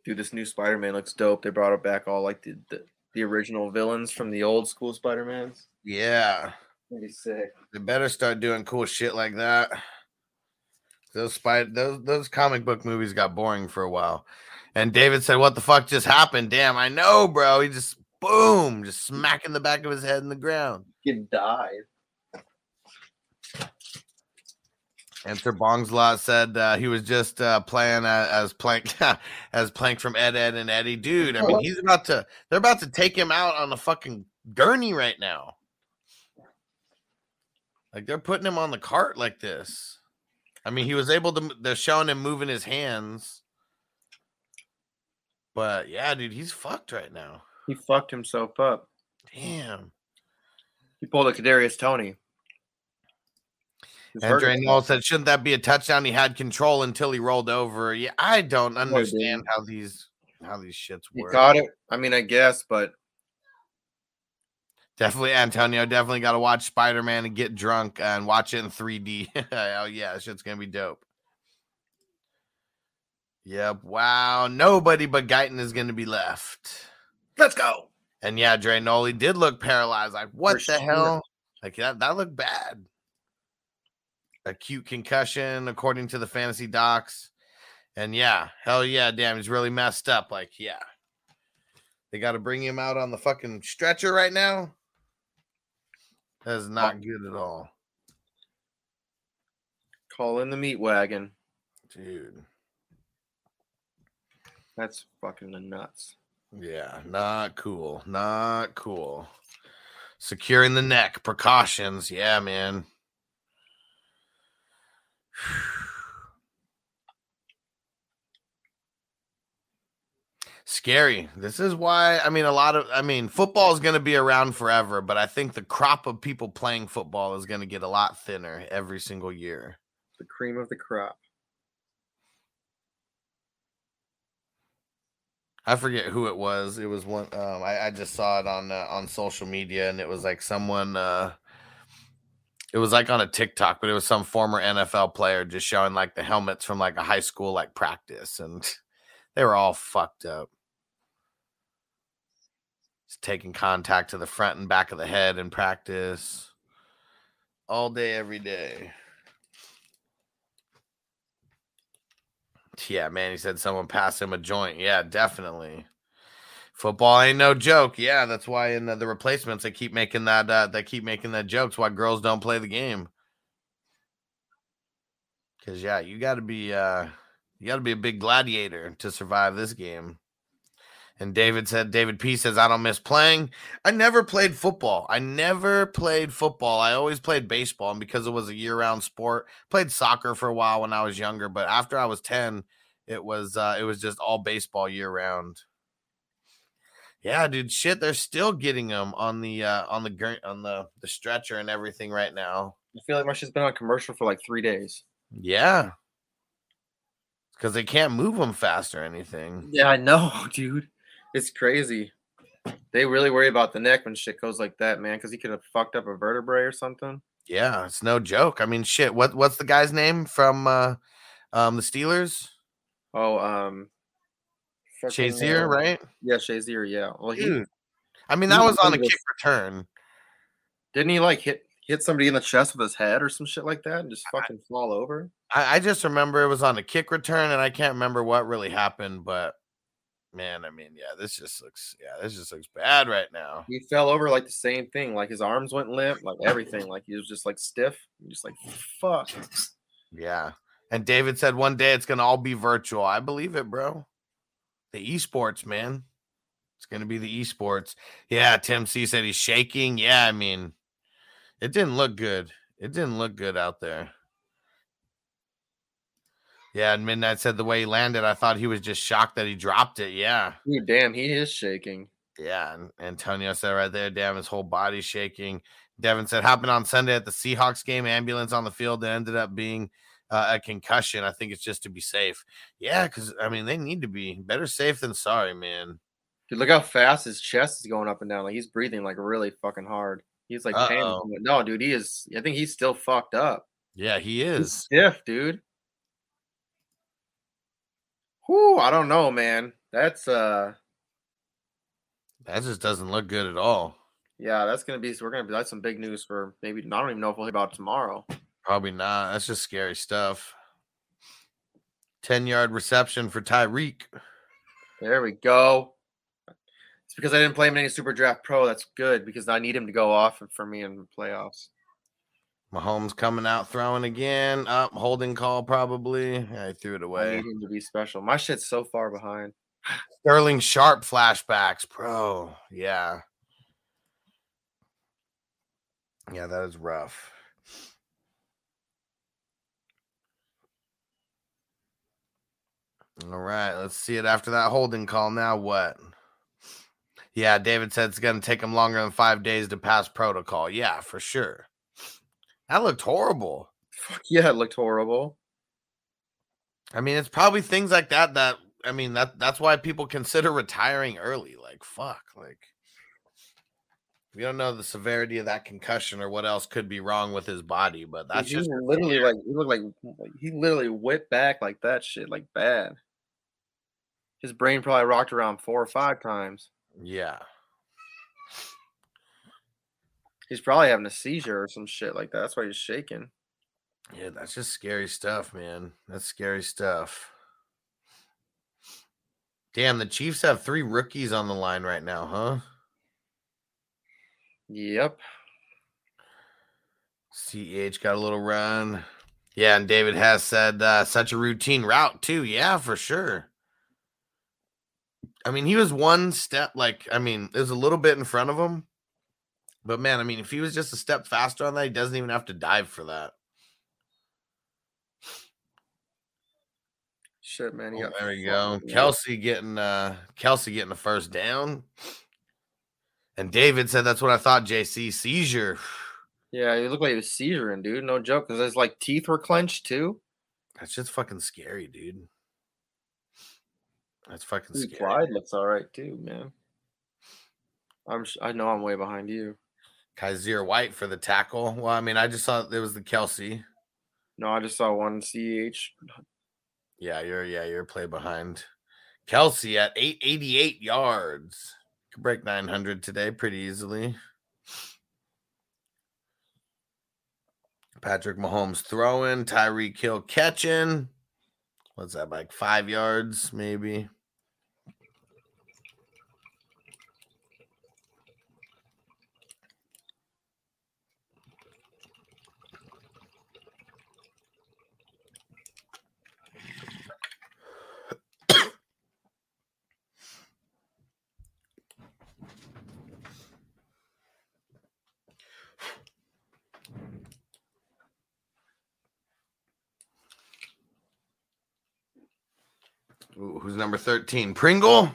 Dude, this new Spider-Man looks dope. They brought it back all like the the, the original villains from the old school Spider-Mans. Yeah, Pretty sick. they better start doing cool shit like that. Those spider, those those comic book movies got boring for a while. And David said, "What the fuck just happened?" Damn, I know, bro. He just boom, just smacking the back of his head in the ground. Kid died. Enter Bongslot said uh, he was just uh, playing as, as Plank as Plank from Ed Edd and Eddy. Dude, I mean, he's about to they're about to take him out on a fucking gurney right now. Like they're putting him on the cart like this. I mean, he was able to. They're showing him moving his hands, but yeah, dude, he's fucked right now. He fucked himself up. Damn. He pulled a Kadarius Toney. He's And hurt Dre. Noel said, "Shouldn't that be a touchdown? He had control until he rolled over." Yeah, I don't understand how these how these shits He work. caught it. I mean, I guess, but Definitely, Antonio. Definitely got to watch Spider Man and get drunk and watch it in 3D. oh yeah, shit's gonna be dope. Yep. Wow. Nobody but Guyton is gonna be left. let's go. And yeah, Dre Noli did look paralyzed. Like, what For the sure. hell? Like that, that looked bad. Acute concussion, according to the fantasy docs. And yeah, hell yeah, damn, he's really messed up. Like, yeah. They got to bring him out on the fucking stretcher right now. That is not good at all. Call in the meat wagon. Dude. That's fucking nuts. Yeah, not cool. Not cool. Securing the neck, precautions. Yeah, man. Scary. This is why, I mean, a lot of, I mean, football is going to be around forever, but I think the crop of people playing football is going to get a lot thinner every single year. The cream of the crop. I forget who it was. It was one. Um, I, I just saw it on uh, on social media, and it was like someone. Uh, it was like on a TikTok, but it was some former NFL player just showing like the helmets from like a high school like practice, and they were all fucked up. Just taking contact to the front and back of the head in practice, all day, every day. Yeah, man. He said someone passed him a joint. Yeah, definitely. Football ain't no joke. Yeah, that's why in the, the replacements they keep making that uh, they keep making that jokes why girls don't play the game. Cause yeah, you got to be uh, you got to be a big gladiator to survive this game. And David said, David P says, I don't miss playing. I never played football. I never played football. I always played baseball. And because it was a year round sport, played soccer for a while when I was younger. But after I was 10, it was uh it was just all baseball year round. Yeah, dude, shit, they're still getting them on the uh on the on the the stretcher and everything right now. I feel like my shit's been on commercial for like three days. Yeah. Cuz they can't move them fast or anything. Yeah, I know, dude. It's crazy. They really worry about the neck when shit goes like that, man, because he could have fucked up a vertebrae or something. Yeah, it's no joke. I mean, shit, what what's the guy's name from uh um the Steelers? Oh, um, fucking, Shazier, uh, right? Yeah, Shazier. Yeah. Well, he Dude. I mean, that was on a kick return. didn't he like hit hit somebody in the chest with his head or some shit like that and just fucking fall over. I, I just remember it was on a kick return, and I can't remember what really happened, but man, I mean, yeah, this just looks yeah, this just looks bad right now. He fell over like the same thing. Like his arms went limp, like everything. Like he was just like stiff. Just like fuck. Yeah. And David said one day it's gonna all be virtual. I believe it, bro. The esports, man. It's gonna be the esports. Yeah, Tim C said he's shaking. Yeah, I mean, it didn't look good. It didn't look good out there. Yeah, and Midnight said the way he landed, I thought he was just shocked that he dropped it. Yeah. Dude, damn, he is shaking. Yeah, and Antonio said right there, damn, his whole body's shaking. Devin said, happened on Sunday at the Seahawks game, ambulance on the field that ended up being uh, a concussion. I think it's just to be safe. Yeah, because I mean, they need to be better safe than sorry, man. Dude, look how fast his chest is going up and down. Like he's breathing like really fucking hard. He's like pain. No, dude, he is. I think he's still fucked up. Yeah, he He's is. stiff, dude. Whew, I don't know, man. That's uh, That just doesn't look good at all. yeah, that's gonna be. We're gonna be. That's some big news for maybe. I don't even know if we'll hear about tomorrow. Probably not. That's just scary stuff. 10 yard reception for Tyreek. There we go. It's because I didn't play him in any Super Draft Pro. That's good because I need him to go off for me in the playoffs. Mahomes coming out throwing again. Up, holding call probably. Yeah, I threw it I away. need him to be special. My shit's so far behind. Sterling Sharpe flashbacks, bro. Yeah. Yeah, that is rough. All right, let's see it after that holding call. Now what? Yeah, David said it's going to take him longer than five days to pass protocol. Yeah, for sure. That looked horrible. Fuck yeah, it looked horrible. I mean, it's probably things like that that I mean that that's why people consider retiring early. Like fuck, like we don't know the severity of that concussion or what else could be wrong with his body, but that's he just literally like he looked like, like he literally whipped back like that shit, like bad. His brain probably rocked around four or five times. yeah. He's probably having a seizure or some shit like that. That's why he's shaking. Yeah, that's just scary stuff, man. That's scary stuff. Damn, the Chiefs have three rookies on the line right now, huh? Yep. CEH got a little run. Yeah, and David has said uh, such a routine route too. Yeah, for sure. I mean, he was one step like I mean, it was a little bit in front of him. But man, I mean, if he was just a step faster on that, he doesn't even have to dive for that. Shit, man. Oh, there you go. Kelce getting uh Kelce getting the first down. And David said that's what I thought, JC. Seizure. Yeah, he looked like he was seizuring, dude. No joke. Because his like teeth were clenched too. That's just fucking scary, dude. That's fucking Dude, scary. Clyde looks all right too, man. I'm. I know I'm way behind you. Kyzir White for the tackle. Well, I mean, I just saw it was the Kelce. No, I just saw one CH. Yeah, you're yeah, you're play behind. Kelce at 888 yards. Could break 900 today pretty easily. Patrick Mahomes throwing, Tyreek Hill catching. What's that like? Five yards, maybe. Who's number 13? Pringle.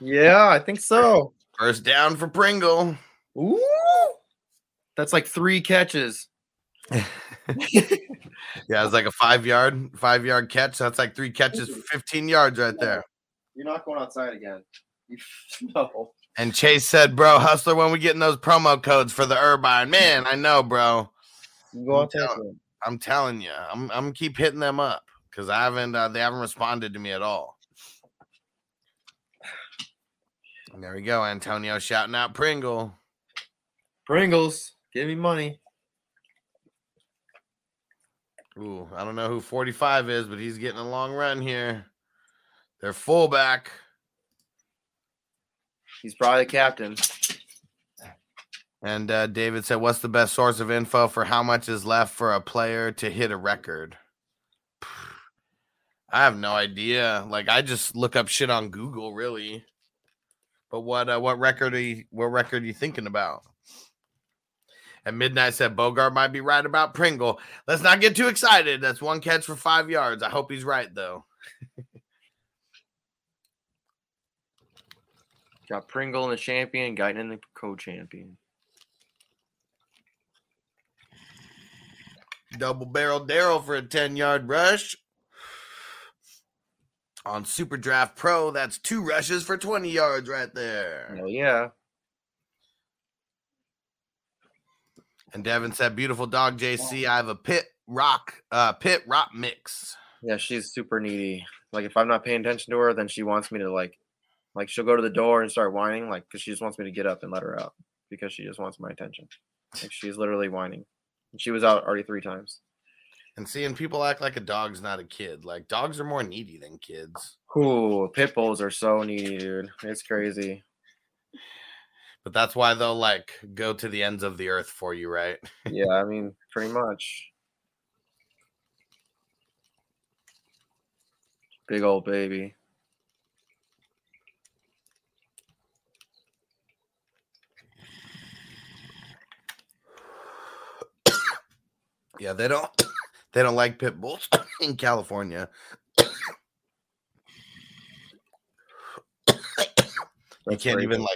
Yeah, I think so. First down for Pringle. Ooh, that's like three catches. Yeah, it's like a five yard, five yard catch. That's like three catches 15 yards right there. You're not going outside again. No. And Chase said, Bro, hustler, when we getting those promo codes for the Irvine? Man, I know, bro. You go I'm outside. telling- I'm telling you, I'm I'm keep hitting them up because I haven't uh, they haven't responded to me at all. And there we go, Antonio shouting out Pringle. Pringles, give me money. Ooh, I don't know who 45 is, but he's getting a long run here. Their fullback. He's probably the captain. And uh, David said, What's the best source of info for how much is left for a player to hit a record? I have no idea. Like I just look up shit on Google, really. But what uh, what record are you what record are you thinking about? And midnight said Bogart might be right about Pringle. Let's not get too excited. That's one catch for five yards. I hope he's right though. Got Pringle in the champion, Guyton in the co-champion. Double barrel Daryl for a 10 yard rush. On Super Draft Pro, that's two rushes for 20 yards right there. Hell yeah. And Devin said, Beautiful dog, JC. I have a pit rock, uh, pit rock mix. Yeah, she's super needy. Like if I'm not paying attention to her, then she wants me to like, like she'll go to the door and start whining, like because she just wants me to get up and let her out because she just wants my attention. Like she's literally whining. And she was out already three times. And seeing people act like a dog's not a kid. Like dogs are more needy than kids. Ooh, pit bulls are so needy, dude. It's crazy. But that's why they'll like go to the ends of the earth for you, right? Yeah, I mean, pretty much. Big old baby. Yeah, they don't they don't like pit bulls in California. you can't even good.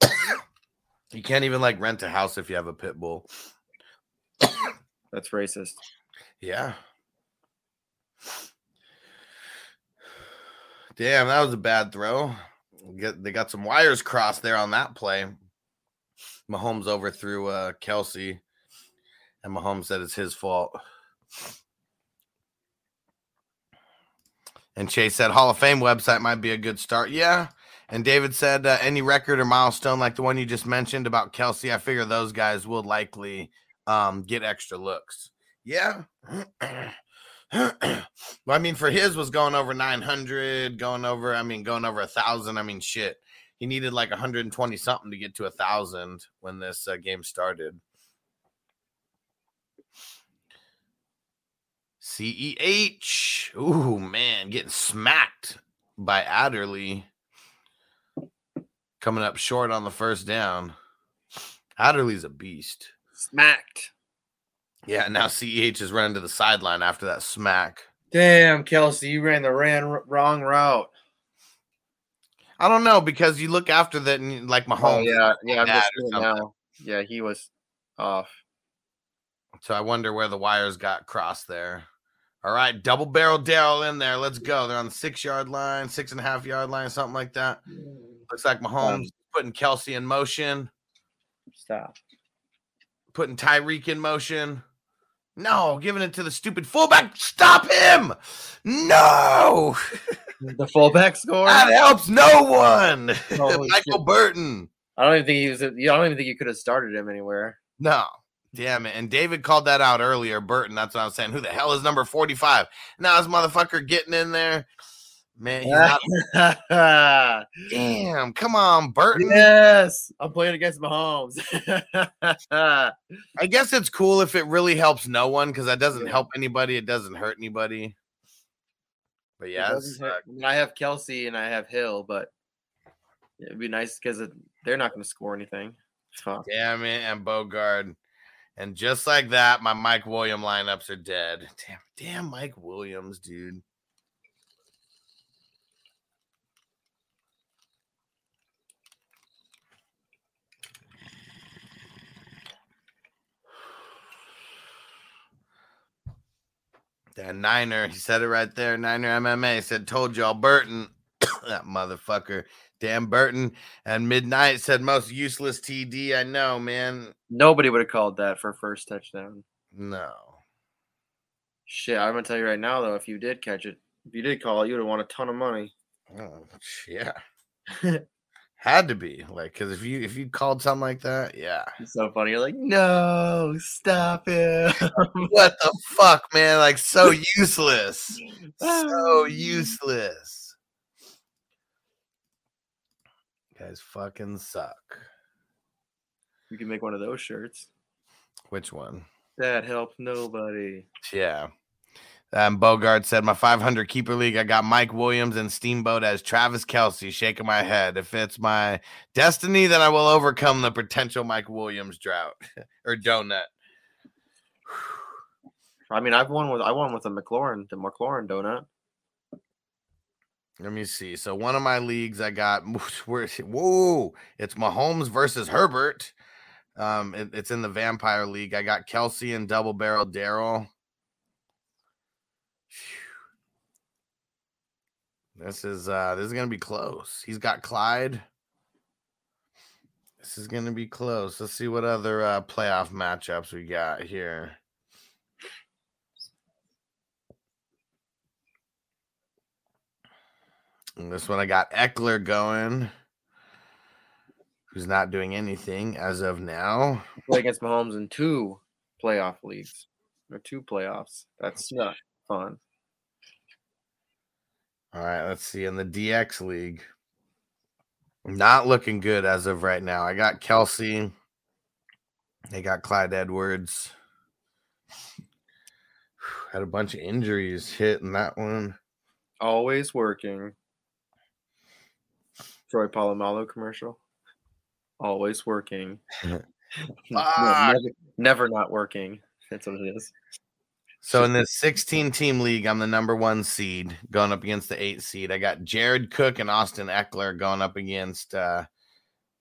like you can't even like rent a house if you have a pit bull. That's racist. Yeah. Damn, that was a bad throw. Get they got some wires crossed there on that play. Mahomes overthrew uh Kelce, and Mahomes said it's his fault. And Chase said Hall of Fame website might be a good start. Yeah. And David said uh, any record or milestone like the one you just mentioned about Kelce, I figure those guys will likely um, get extra looks. Yeah. well, I mean, for his was going over 900, going over, I mean, going over a thousand. I mean, shit. He needed like 120 something to get to a thousand when this uh, game started. CEH. Ooh, man, getting smacked by Adderley. Coming up short on the first down. Adderley's a beast. Smacked. Yeah, now CEH is running to the sideline after that smack. Damn, Kelce, you ran the ran wrong route. I don't know because you look after that and like Oh Mahomes. yeah, yeah. I'm just or seeing something. now. Yeah, he was off. So I wonder where the wires got crossed there. All right, double barrel Daryl in there. Let's go. They're on the six yard line, six and a half yard line, something like that. Mm. Looks like Mahomes putting Kelce in motion, Stop. putting Tyreek in motion. No, giving it to the stupid fullback. Stop him. No, The fullback score. that helps no one. Michael shit. Burton. I don't even think he was. I don't even think you could have started him anywhere. No. Damn it. And David called that out earlier. Burton, that's what I was saying. Who the hell is number 45? Now this motherfucker getting in there. Man, he's not. Damn, come on, Burton. yes, I'm playing against Mahomes. I guess it's cool if it really helps no one because that doesn't help anybody. It doesn't hurt anybody. But yeah, doesn't it's, hurt- I, mean, I have Kelce and I have Hill, but it'd be nice because they're not going to score anything. Fuck. damn it, and Bogard. And just like that, my Mike William lineups are dead. Damn, damn Mike Williams, dude. That Niner, he said it right there. Niner MMA said, "Told y'all, Burton, that motherfucker, damn Burton." And Midnight said, "Most useless TD I know, man." Nobody would have called that for first touchdown. No, Shit, I'm gonna tell you right now though, if you did catch it, if you did call it, you would have won a ton of money. oh, yeah, had to be like because if you if you called something like that, yeah. It's so funny. You're like, no, stop it. what the fuck, man? Like so useless, so ah. useless. You guys fucking suck. you can make one of those shirts. Which one? That helps nobody. Yeah. Um, Bogart said, My 500 keeper league, I got Mike Williams and Steamboat as Travis Kelce, shaking my head. If it's my destiny, then I will overcome the potential Mike Williams drought or donut. I mean, I've won with I won with a McLaurin, the McLaurin donut. Let me see. So, one of my leagues, I got, whoa, it's Mahomes versus Herbert. Um, it- it's in the Vampire League. I got Kelce and Double Barrel Daryl. This is uh this is gonna be close. He's got Clyde. This is gonna be close. Let's see what other uh playoff matchups we got here. And this one I got Ekeler going, who's not doing anything as of now. Play against Mahomes in two playoff leagues or two playoffs. That's not fun. All right, let's see in the DX league. Not looking good as of right now. I got Kelce. They got Clyde Edwards. Had a bunch of injuries hit in that one. Always working. Troy Polamalu commercial. Always working. No, never, never not working. That's what it is. So in this 16 team league, I'm the number one seed going up against the eight seed. I got Jared Cook and Austin Ekeler going up against uh,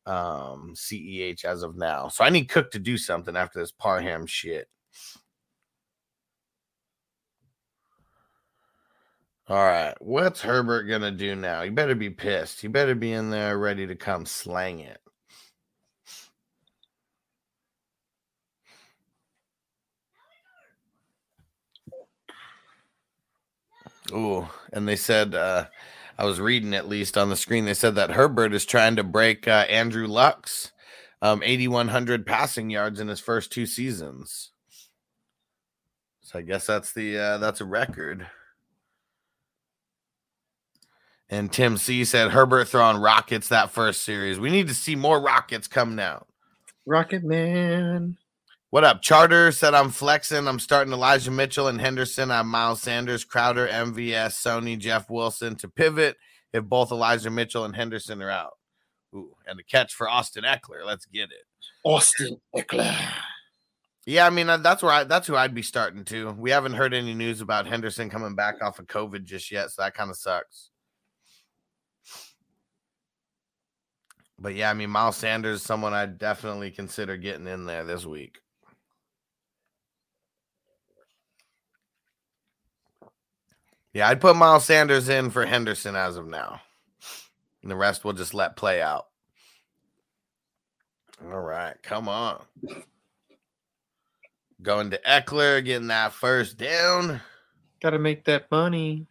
um, CEH as of now. So I need Cook to do something after this Parham shit. All right, what's Herbert gonna do now? He better be pissed. He better be in there ready to come slang it. Ooh, and they said uh I was reading at least on the screen. They said that Herbert is trying to break uh, Andrew Luck's um, 8,100 passing yards in his first two seasons. So I guess that's the uh, that's a record. And Tim C said Herbert throwing rockets that first series. We need to see more rockets coming out. Rocket Man. What up? Charter said I'm flexing. I'm starting Elijah Mitchell and Henderson. I'm Miles Sanders, Crowder, MVS, Sony, Jeff Wilson to pivot if both Elijah Mitchell and Henderson are out. Ooh, and the catch for Austin Ekeler. Let's get it. Austin Ekeler. Yeah, I mean uh, that's where I, that's who I'd be starting to. We haven't heard any news about Henderson coming back off of COVID just yet, so that kind of sucks. But yeah, I mean Miles Sanders, is someone I'd definitely consider getting in there this week. Yeah, I'd put Miles Sanders in for Henderson as of now. And the rest we'll just let play out. All right, come on. Going to Ekeler, getting that first down. Gotta make that money.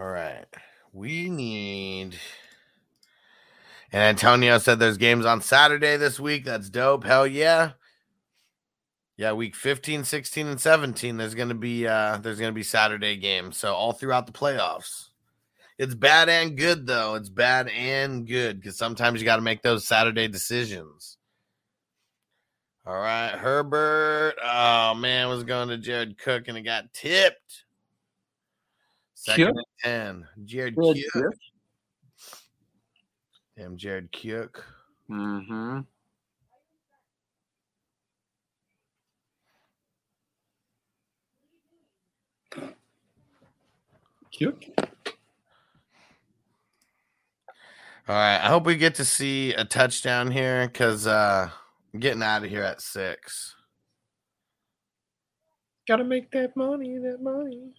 All right. We need. And Antonio said there's games on Saturday this week. That's dope. Hell yeah. Yeah, week 15, 16, and 17. There's gonna be uh there's gonna be Saturday games. So all throughout the playoffs. It's bad and good though. It's bad and good because sometimes you got to make those Saturday decisions. All right, Herbert. Oh man, was going to Jared Cook and it got tipped. Second and ten. Jared Jared Cook. Damn, Jared Cook. Mm-hmm. Cute. All right, I hope we get to see a touchdown here because uh, I'm getting out of here at six. Gotta make that money, that money.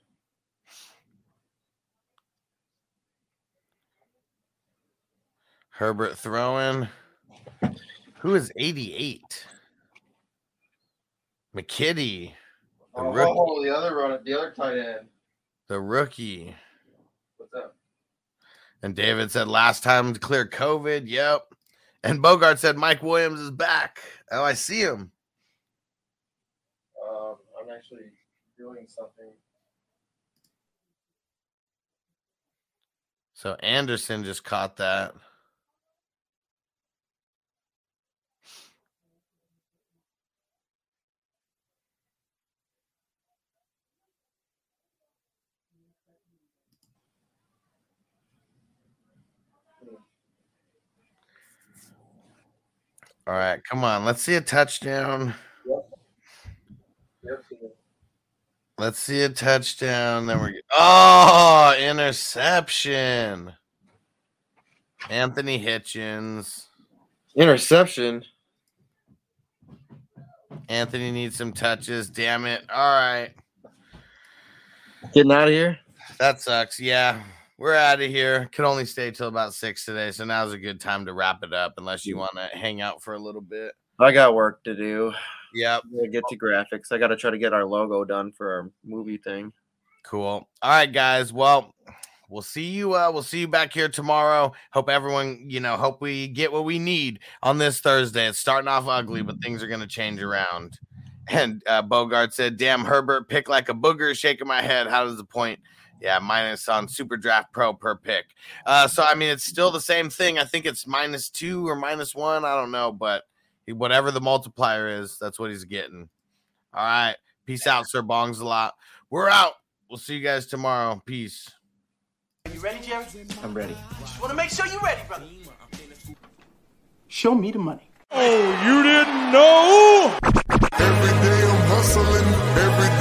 Herbert throwing. Who is 88? McKitty, the rookie. Oh, the other run, the other tight end. The rookie. What's up? And David said last time to clear COVID. Yep. And Bogart said Mike Williams is back. Oh, I see him. Um, I'm actually doing something. So Anderson just caught that. All right, come on. Let's see a touchdown. Let's see a touchdown. Then we're oh interception. Anthony Hitchens. Interception. Anthony needs some touches. Damn it. All right. Getting out of here. That sucks. Yeah. We're out of here. Could only stay till about six today. So now's a good time to wrap it up unless you want to hang out for a little bit. I got work to do. Yeah, get to graphics. I gotta try to get our logo done for our movie thing. Cool. All right, guys. Well, we'll see you. Uh, we'll see you back here tomorrow. Hope everyone, you know, hope we get what we need on this Thursday. It's starting off ugly, but things are gonna change around. And uh, Bogart said, "Damn, Herbert, pick like a booger." Shaking my head. How does the point? Yeah, minus on Super Draft Pro per pick. Uh, so I mean, it's still the same thing. I think it's minus two or minus one. I don't know, but he- whatever the multiplier is, that's what he's getting. All right, peace out, Sir Bongs a lot. We're out. We'll see you guys tomorrow. Peace. Are you ready, Jerry? I'm ready. Just want to make sure you're ready, brother. Show me the money. Oh, you didn't know? Every day I'm hustling. Every day